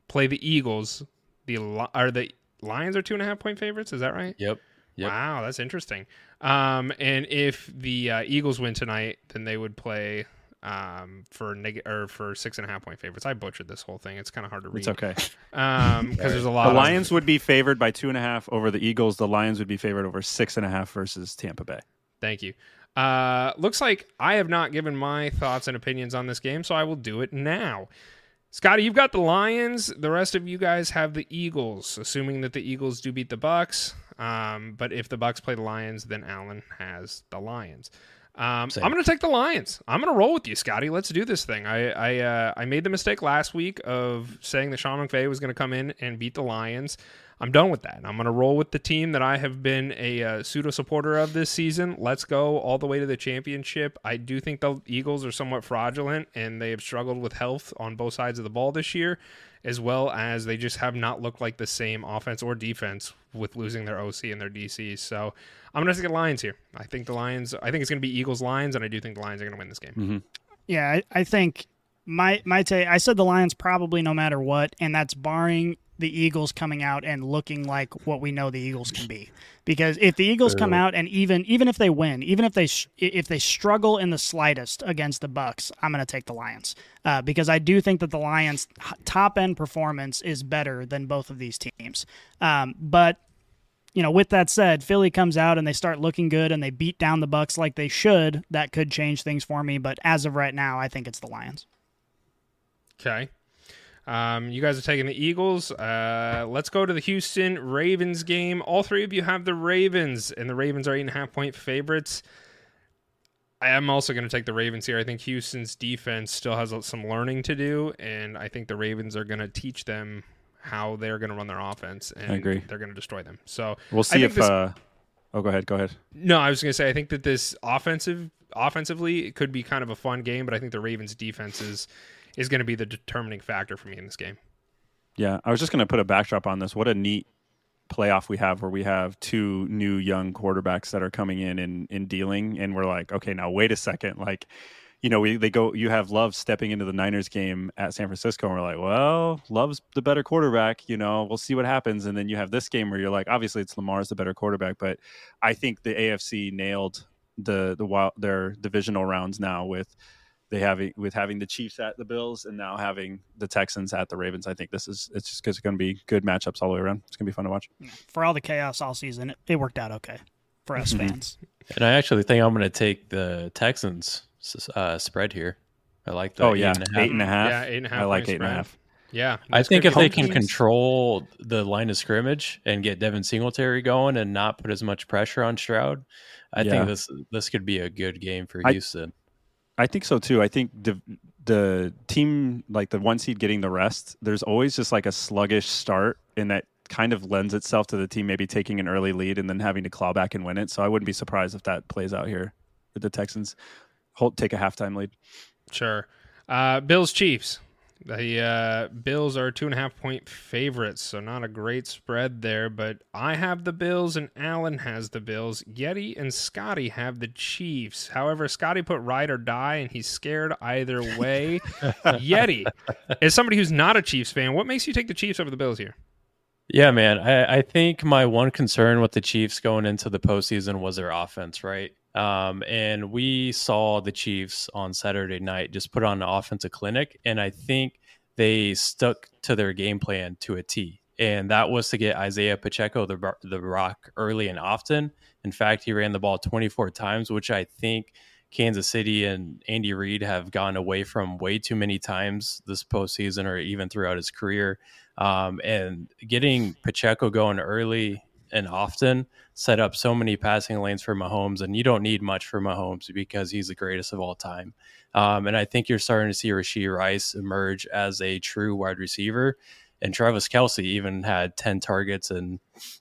play the Eagles, the are the Lions are two and a half point favorites. Is that right? Yep. Yep. Wow, that's interesting. Um, and if the uh, Eagles win tonight, then they would play um for neg- or for six and a half point favorites. I butchered this whole thing. It's kind of hard to read. It's okay. Um, because there's a lot. The of- Lions would be favored by two and a half over the Eagles. The Lions would be favored over six and a half versus Tampa Bay. Thank you. Uh, looks like I have not given my thoughts and opinions on this game, so I will do it now. Scotty, you've got the Lions. The rest of you guys have the Eagles, assuming that the Eagles do beat the Bucks. Um, but if the Bucks play the Lions, then Allen has the Lions. Um, I'm going to take the Lions. I'm going to roll with you, Scotty. Let's do this thing. I I, uh, I made the mistake last week of saying that Sean McVay was going to come in and beat the Lions. I'm done with that. I'm going to roll with the team that I have been a uh, pseudo supporter of this season. Let's go all the way to the championship. I do think the Eagles are somewhat fraudulent and they have struggled with health on both sides of the ball this year, as well as they just have not looked like the same offense or defense with losing their OC and their DC. So I'm going to take the Lions here. I think the Lions, I think it's going to be Eagles Lions, and I do think the Lions are going to win this game. Mm-hmm. Yeah, I, I think my my take. I said the Lions probably no matter what, and that's barring the Eagles coming out and looking like what we know the Eagles can be. Because if the Eagles come out and even even if they win, even if they sh- if they struggle in the slightest against the Bucks, I'm going to take the Lions uh, because I do think that the Lions' top end performance is better than both of these teams. Um, but you know, with that said, Philly comes out and they start looking good and they beat down the Bucks like they should. That could change things for me, but as of right now, I think it's the Lions. Okay. Um, you guys are taking the Eagles. Uh, let's go to the Houston Ravens game. All three of you have the Ravens, and the Ravens are eight and a half point favorites. I am also going to take the Ravens here. I think Houston's defense still has some learning to do, and I think the Ravens are going to teach them how they're going to run their offense, and agree. they're going to destroy them. So We'll see if. this- uh, oh, go ahead. Go ahead. no, I was going to say I think that this offensive offensively it could be kind of a fun game, but I think the Ravens' defense is is going to be the determining factor for me in this game. Yeah, I was just going to put a backdrop on this. What a neat playoff we have where we have two new young quarterbacks that are coming in and, and dealing and we're like, okay, now wait a second. Like, you know, we they go you have Love stepping into the Niners game at San Francisco and we're like, well, Love's the better quarterback, you know, we'll see what happens. And then you have this game where you're like, obviously it's Lamar's the better quarterback, but I think the AFC nailed the the wild their divisional rounds now with they having with having the Chiefs at the Bills and now having the Texans at the Ravens. I think this is it's just it's going to be good matchups all the way around. It's going to be fun to watch. For all the chaos all season, it, it worked out okay for us Mhm. fans. And I actually think I'm going to take the Texans uh, spread here. I like that. oh yeah, eight and a half. eight and a half. Yeah, eight and a half. I like point eight and a half. Yeah, I think if they can teams. control the line of scrimmage and get Devin Singletary going and not put as much pressure on Stroud, I Yeah. think this this could be a good game for Houston. I think so too. I think the the team like the one seed getting the rest. There's always just like a sluggish start, and that kind of lends itself to the team maybe taking an early lead and then having to claw back and win it. So I wouldn't be surprised if that plays out here with the Texans hold take a halftime lead. Sure. Uh, Bills Chiefs. The uh, Bills are two and a half point favorites, so not a great spread there. But I have the Bills and Allen has the Bills. Yeti and Scotty have the Chiefs. However, Scotty put ride or die, and he's scared either way. Yeti, as somebody who's not a Chiefs fan, what makes you take the Chiefs over the Bills here? Yeah, man. I, I think my one concern with the Chiefs going into the postseason was their offense, right? Um, and we saw the Chiefs on Saturday night just put on an offensive clinic, and I think they stuck to their game plan to a T. And that was to get Isaiah Pacheco the the rock early and often. In fact, he ran the ball 24 times, which I think Kansas City and Andy Reid have gone away from way too many times this postseason or even throughout his career. Um, and getting Pacheco going early and often set up so many passing lanes for Mahomes, and you don't need much for Mahomes because he's the greatest of all time. Um, and I think you're starting to see Rashee Rice emerge as a true wide receiver. And Travis Kelce even had 10 targets. And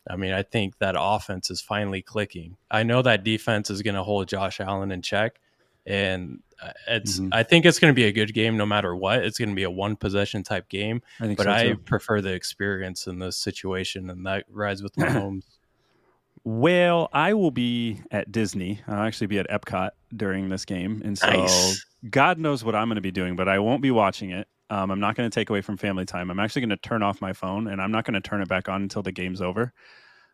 I mean, I think that offense is finally clicking. I know that defense is going to hold Josh Allen in check. And uh, it's, Mhm. I think it's going to be a good game no matter what. It's going to be a one possession type game I think but so I prefer the experience in this situation, and that rides with Mahomes. Well, I will be at Disney. I'll actually be at Epcot during this game, and so Nice. God knows what I'm going to be doing, but I won't be watching it. Um, I'm not going to take away from family time. I'm actually going to turn off my phone, and I'm not going to turn it back on until the game's over.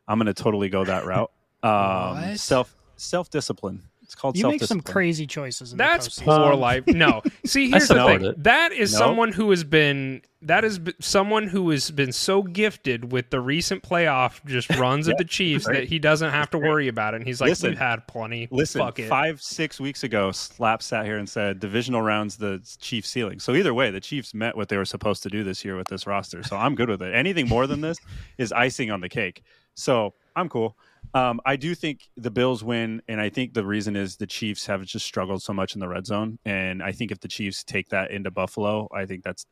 I'm going to totally go that route. Um, self self discipline. It's called You make some crazy choices. In That's the poor life. No, see, here's the support thing. it. That is No. someone who has been that is b- someone who has been so gifted with the recent playoff just runs of the Chiefs right. that he doesn't have to worry about it. And he's like, Listen. we've had plenty. Listen, Fuck it. five, six weeks ago, Slap sat here and said divisional rounds the Chiefs ceiling. So either way, the Chiefs met what they were supposed to do this year with this roster. So I'm good with it. Anything more than this is icing on the cake. So I'm cool. Um, I do think the Bills win, and I think the reason is the Chiefs have just struggled so much in the red zone. And I think if the Chiefs take that into Buffalo, I think that's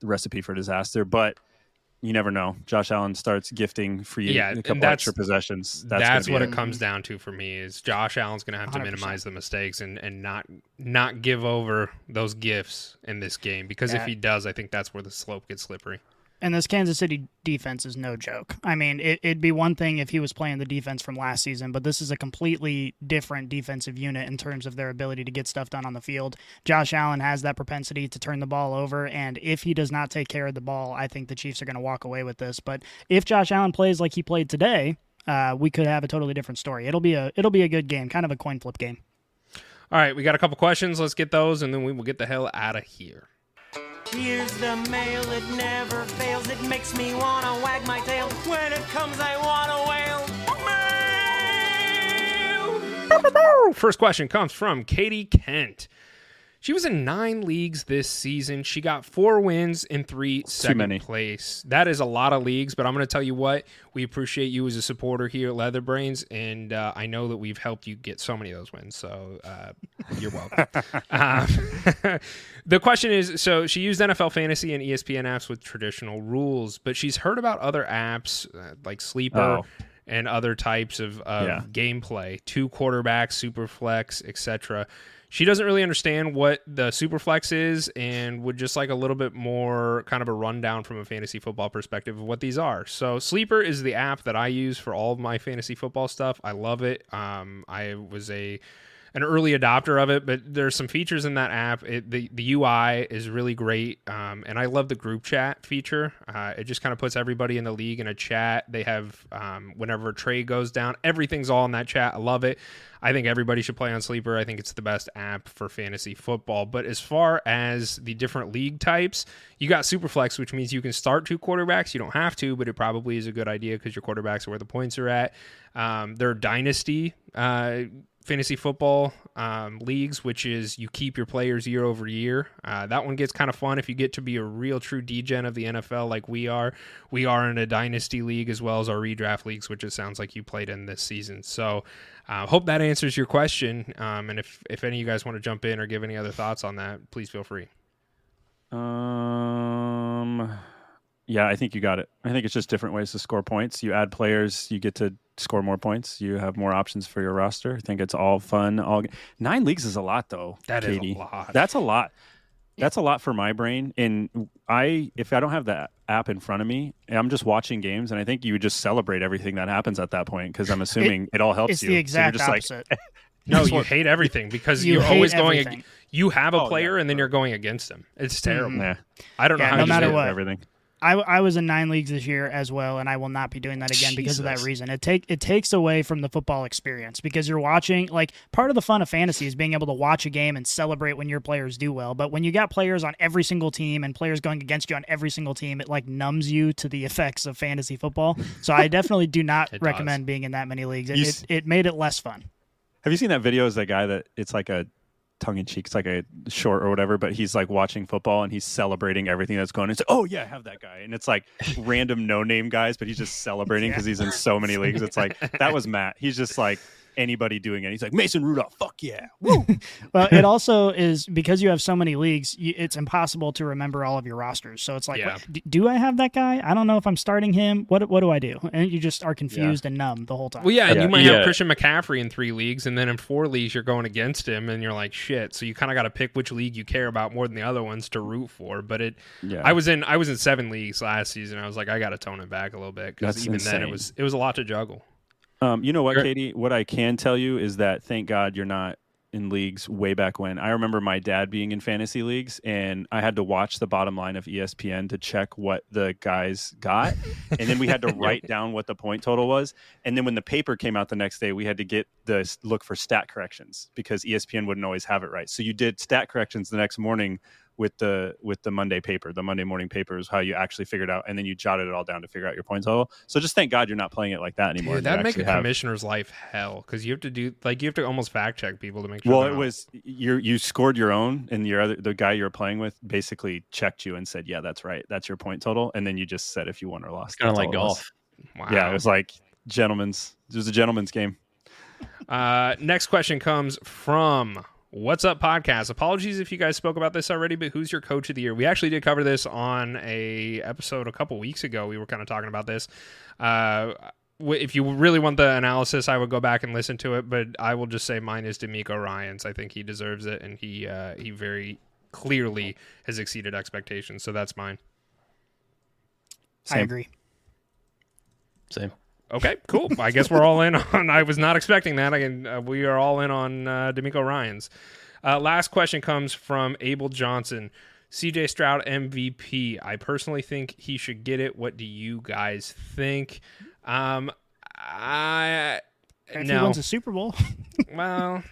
the recipe for disaster. But you never know. Josh Allen starts gifting free Yeah, a couple that's- extra possessions. That's, That's, what be it comes down to for me is Josh Allen's going to have to 100%. minimize the mistakes and, and not not give over those gifts in this game because if he does, I think that's where the slope gets slippery. And this Kansas City defense is no joke. I mean, it, it'd be one thing if he was playing the defense from last season, but this is a completely different defensive unit in terms of their ability to get stuff done on the field. Josh Allen has that propensity to turn the ball over, and if he does not take care of the ball, I think the Chiefs are going to walk away with this. But if Josh Allen plays like he played today, uh, we could have a totally different story. It'll be a it'll be a good game, kind of a coin flip game. All right, we got a couple questions. Let's get those, and then we will get the hell out of here. Here's the mail, it never fails. It makes me wanna wag my tail. When it comes, I wanna wail. Mail! First question comes from Katie Kent. She was in nine leagues this season. She got four wins in three second place. That is a lot of leagues, but I'm going to tell you what, we appreciate you as a supporter here at Leather Brainz, and uh, I know that we've helped you get so many of those wins. So uh, you're welcome. um, the question is so she used NFL Fantasy and ESPN apps with traditional rules, but she's heard about other apps uh, like Sleeper Oh. and other types of, of Yeah. gameplay, two quarterbacks, superflex, etc. She doesn't really understand what the superflex is and would just like a little bit more kind of a rundown from a fantasy football perspective of what these are. So Sleeper is the app that I use for all of my fantasy football stuff. I love it. Um, I was a an early adopter of it, but there's some features in that app. It, the the UI is really great, um, and I love the group chat feature. Uh, it just kind of puts everybody in the league in a chat. They have um, whenever a trade goes down, everything's all in that chat. I love it. I think everybody should play on Sleeper. I think it's the best app for fantasy football. But as far as the different league types, you got Superflex, which means you can start two quarterbacks. You don't have to, but it probably is a good idea because your quarterbacks are where the points are at. Um, there are dynasty uh, fantasy football um, leagues, which is you keep your players year over year. Uh, that one gets kind of fun if you get to be a real true degen of the NFL like we are. We are in a dynasty league as well as our redraft leagues, which it sounds like you played in this season. So uh, hope that answers your question. Um, and if, if any of you guys want to jump in or give any other thoughts on that, please feel free. Um, yeah, I think you got it. I think it's just different ways to score points. You add players, you get to score more points. You have more options for your roster. I think it's all fun. All nine leagues is a lot, though. That is a lot. That's a lot. That's a lot for my brain. And I, if I don't have that app in front of me, I'm just watching games, and I think you would just celebrate everything that happens at that point because I'm assuming it, all helps It's you. the So you're exact just like, opposite. No, you hate everything because You you're hate always going. everything. ag- you have a Oh, yeah, player and then you're going against him. It's mm-hmm. terrible. yeah, I don't know how no you matter do it. what. everything. I, I was in nine leagues this year as well, and I will not be doing that again because of that reason. It take it takes away from the football experience because you're watching like part of the fun of fantasy is being able to watch a game and celebrate when your players do well. But when you got players on every single team and players going against you on every single team, it like numbs you to the effects of fantasy football. So I definitely do not recommend being in that many leagues. It, You it, it made it less fun. Have you seen that video? Is that guy that it's like a tongue in cheek, it's like a short or whatever, but he's like watching football and he's celebrating everything that's going on. It's like, oh yeah, I have that guy. And it's like random no name guys, but he's just celebrating because he's in so many leagues. It's like that was Matt. He's just like anybody doing it. He's like Mason Rudolph, fuck yeah. Woo. Well, it also is because you have so many leagues, it's impossible to remember all of your rosters. So it's like, Yeah. do I have that guy? I don't know if I'm starting him. What what do I do? And you just are confused and numb the whole time. Well, yeah, and Yeah. you might have Christian McCaffrey in three leagues, and then in four leagues you're going against him, and you're like, shit. So you kind of got to pick which league you care about more than the other ones to root for. But it, Yeah. I was in, I was in seven leagues last season. I was like, I got to tone it back a little bit because That's even then it was, it was a lot to juggle. Um, you know what. Katie? What I can tell you is that thank God you're not in leagues way back when. I remember my dad being in fantasy leagues, and I had to watch the bottom line of ESPN to check what the guys got, and then we had to write down what the point total was. And then when the paper came out the next day, we had to get the look for stat corrections because ESPN wouldn't always have it right. So you did stat corrections the next morning with the with the Monday paper. The Monday morning paper is how you actually figured out, and then you jotted it all down to figure out your point total. So just thank God you're not playing it like that anymore. Dude, that'd make a have- commissioner's life hell because you have to do like you have to almost fact check people to make sure. Well, it not- was you. You scored your own, and your other the guy you were playing with basically checked you and said, "Yeah, that's right. That's your point total." And then you just said if you won or lost. Kind of like all it was. golf. wow. Yeah, it was like gentlemen's. It was a gentleman's game. Uh, next question comes from What's Up Podcast. Apologies if you guys spoke about this already, but who's your coach of the year? We actually did cover this on a episode a couple weeks ago. We were kind of talking about this. Uh, if you really want the analysis, I would go back and listen to it, but I will just say mine is DeMeco Ryans. I think he deserves it, and he uh, he very clearly has exceeded expectations. So that's mine. I agree. Same. Okay, cool. I guess we're all in on. I was not expecting that. I can, uh, we are all in on uh, DeMeco Ryans. Uh, last question comes from Abel Johnson. CJ Stroud MVP. I personally think he should get it. What do you guys think? Um, I If he no. wins a Super Bowl, Well,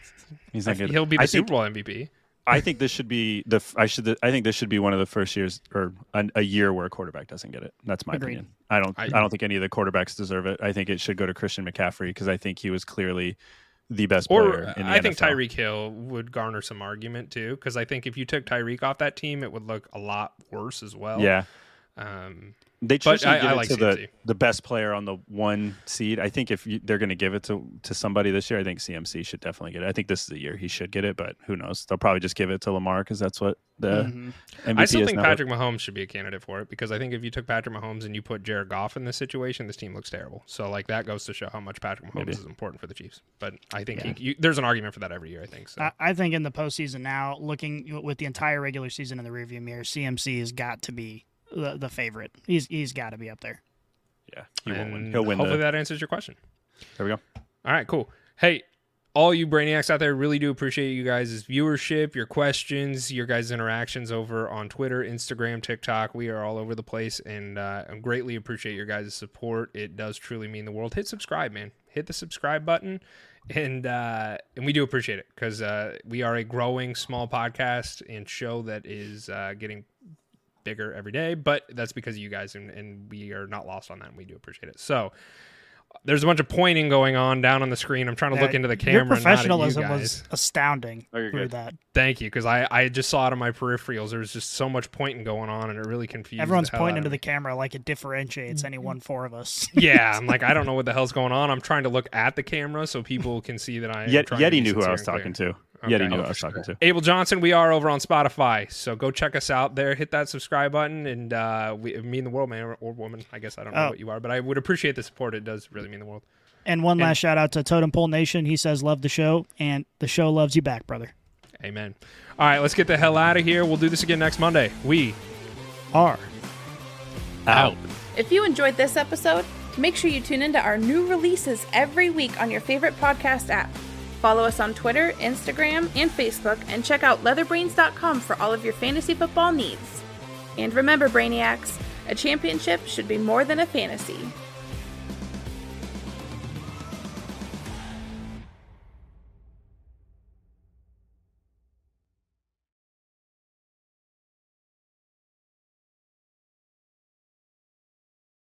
he's not good. he'll be the I Super think, Bowl MVP. I think this should be the. f- I should. I think this should be one of the first years or an, a year where a quarterback doesn't get it. That's my Agreed. opinion. I don't. I- I, don't think any of the quarterbacks deserve it. I think it should go to Christian McCaffrey because I think he was clearly the best Or player in the I think Tyreek Hill would garner some argument too, because I think if you took Tyreek off that team, it would look a lot worse as well. Yeah, Um, they But traditionally I- give I it like to CMC. the the best player on the one seed. I think if you, they're going to give it to to somebody this year, I think CMC should definitely get it. I think this is the year he should get it, but who knows? They'll probably just give it to Lamar because that's what the Mhm. MVP I still is think now. Patrick Mahomes should be a candidate for it because I think if you took Patrick Mahomes and you put Jared Goff in this situation, this team looks terrible. So like that goes to show how much Patrick Mahomes Maybe. is important for the Chiefs. But I think he, you, there's an argument for that every year. I think so. I, I think in the postseason now, looking with the entire regular season in the rearview mirror, CMC has got to be the, the favorite. He's he's got to be up there. Yeah, he will win. He'll win. Hopefully The, that answers your question. there we go. All right, cool. Hey, all you brainiacs out there, really do appreciate you guys' viewership, your questions, your guys' interactions over on Twitter, Instagram, TikTok. We are all over the place, and uh, I greatly appreciate your guys' support. It does truly mean the world. Hit subscribe, man. Hit the subscribe button, and uh, and we do appreciate it because uh, we are a growing small podcast and show that is uh, getting bigger every day. But that's because of you guys, and, and we are not lost on that. And we do appreciate it. So there's a bunch of pointing going on down on the screen. I'm trying to look into the Your camera. professionalism not at you was astounding Oh, you're through good. that. Thank you, because I, I just saw it on my peripherals. There was just so much pointing going on, and it really confused. Everyone's the hell pointing out into of the camera like it differentiates any one four of us. yeah, I'm like, I don't know what the hell's going on. I'm trying to look at the camera so people can see that I. am Yet, trying to Yeti be knew who I was and clear. talking to. Okay. Yeti knew Oh, who I for was talking to. Abel Johnson, we are over on Spotify, so go check us out there. Hit that subscribe button, and uh, we mean the world, man or, or woman. I guess I don't know Oh. what you are, but I would appreciate the support. It does really mean the world. And one And- last shout out to Totem Pole Nation. He says, "Love the show, and the show loves you back, brother." Amen. All right, let's get the hell out of here. We'll do this again next Monday. We are Out. If you enjoyed this episode, make sure you tune into our new releases every week on your favorite podcast app. Follow us on Twitter, Instagram, and Facebook, and check out leatherbrainz.com for all of your fantasy football needs. And remember, Brainiacs, a championship should be more than a fantasy.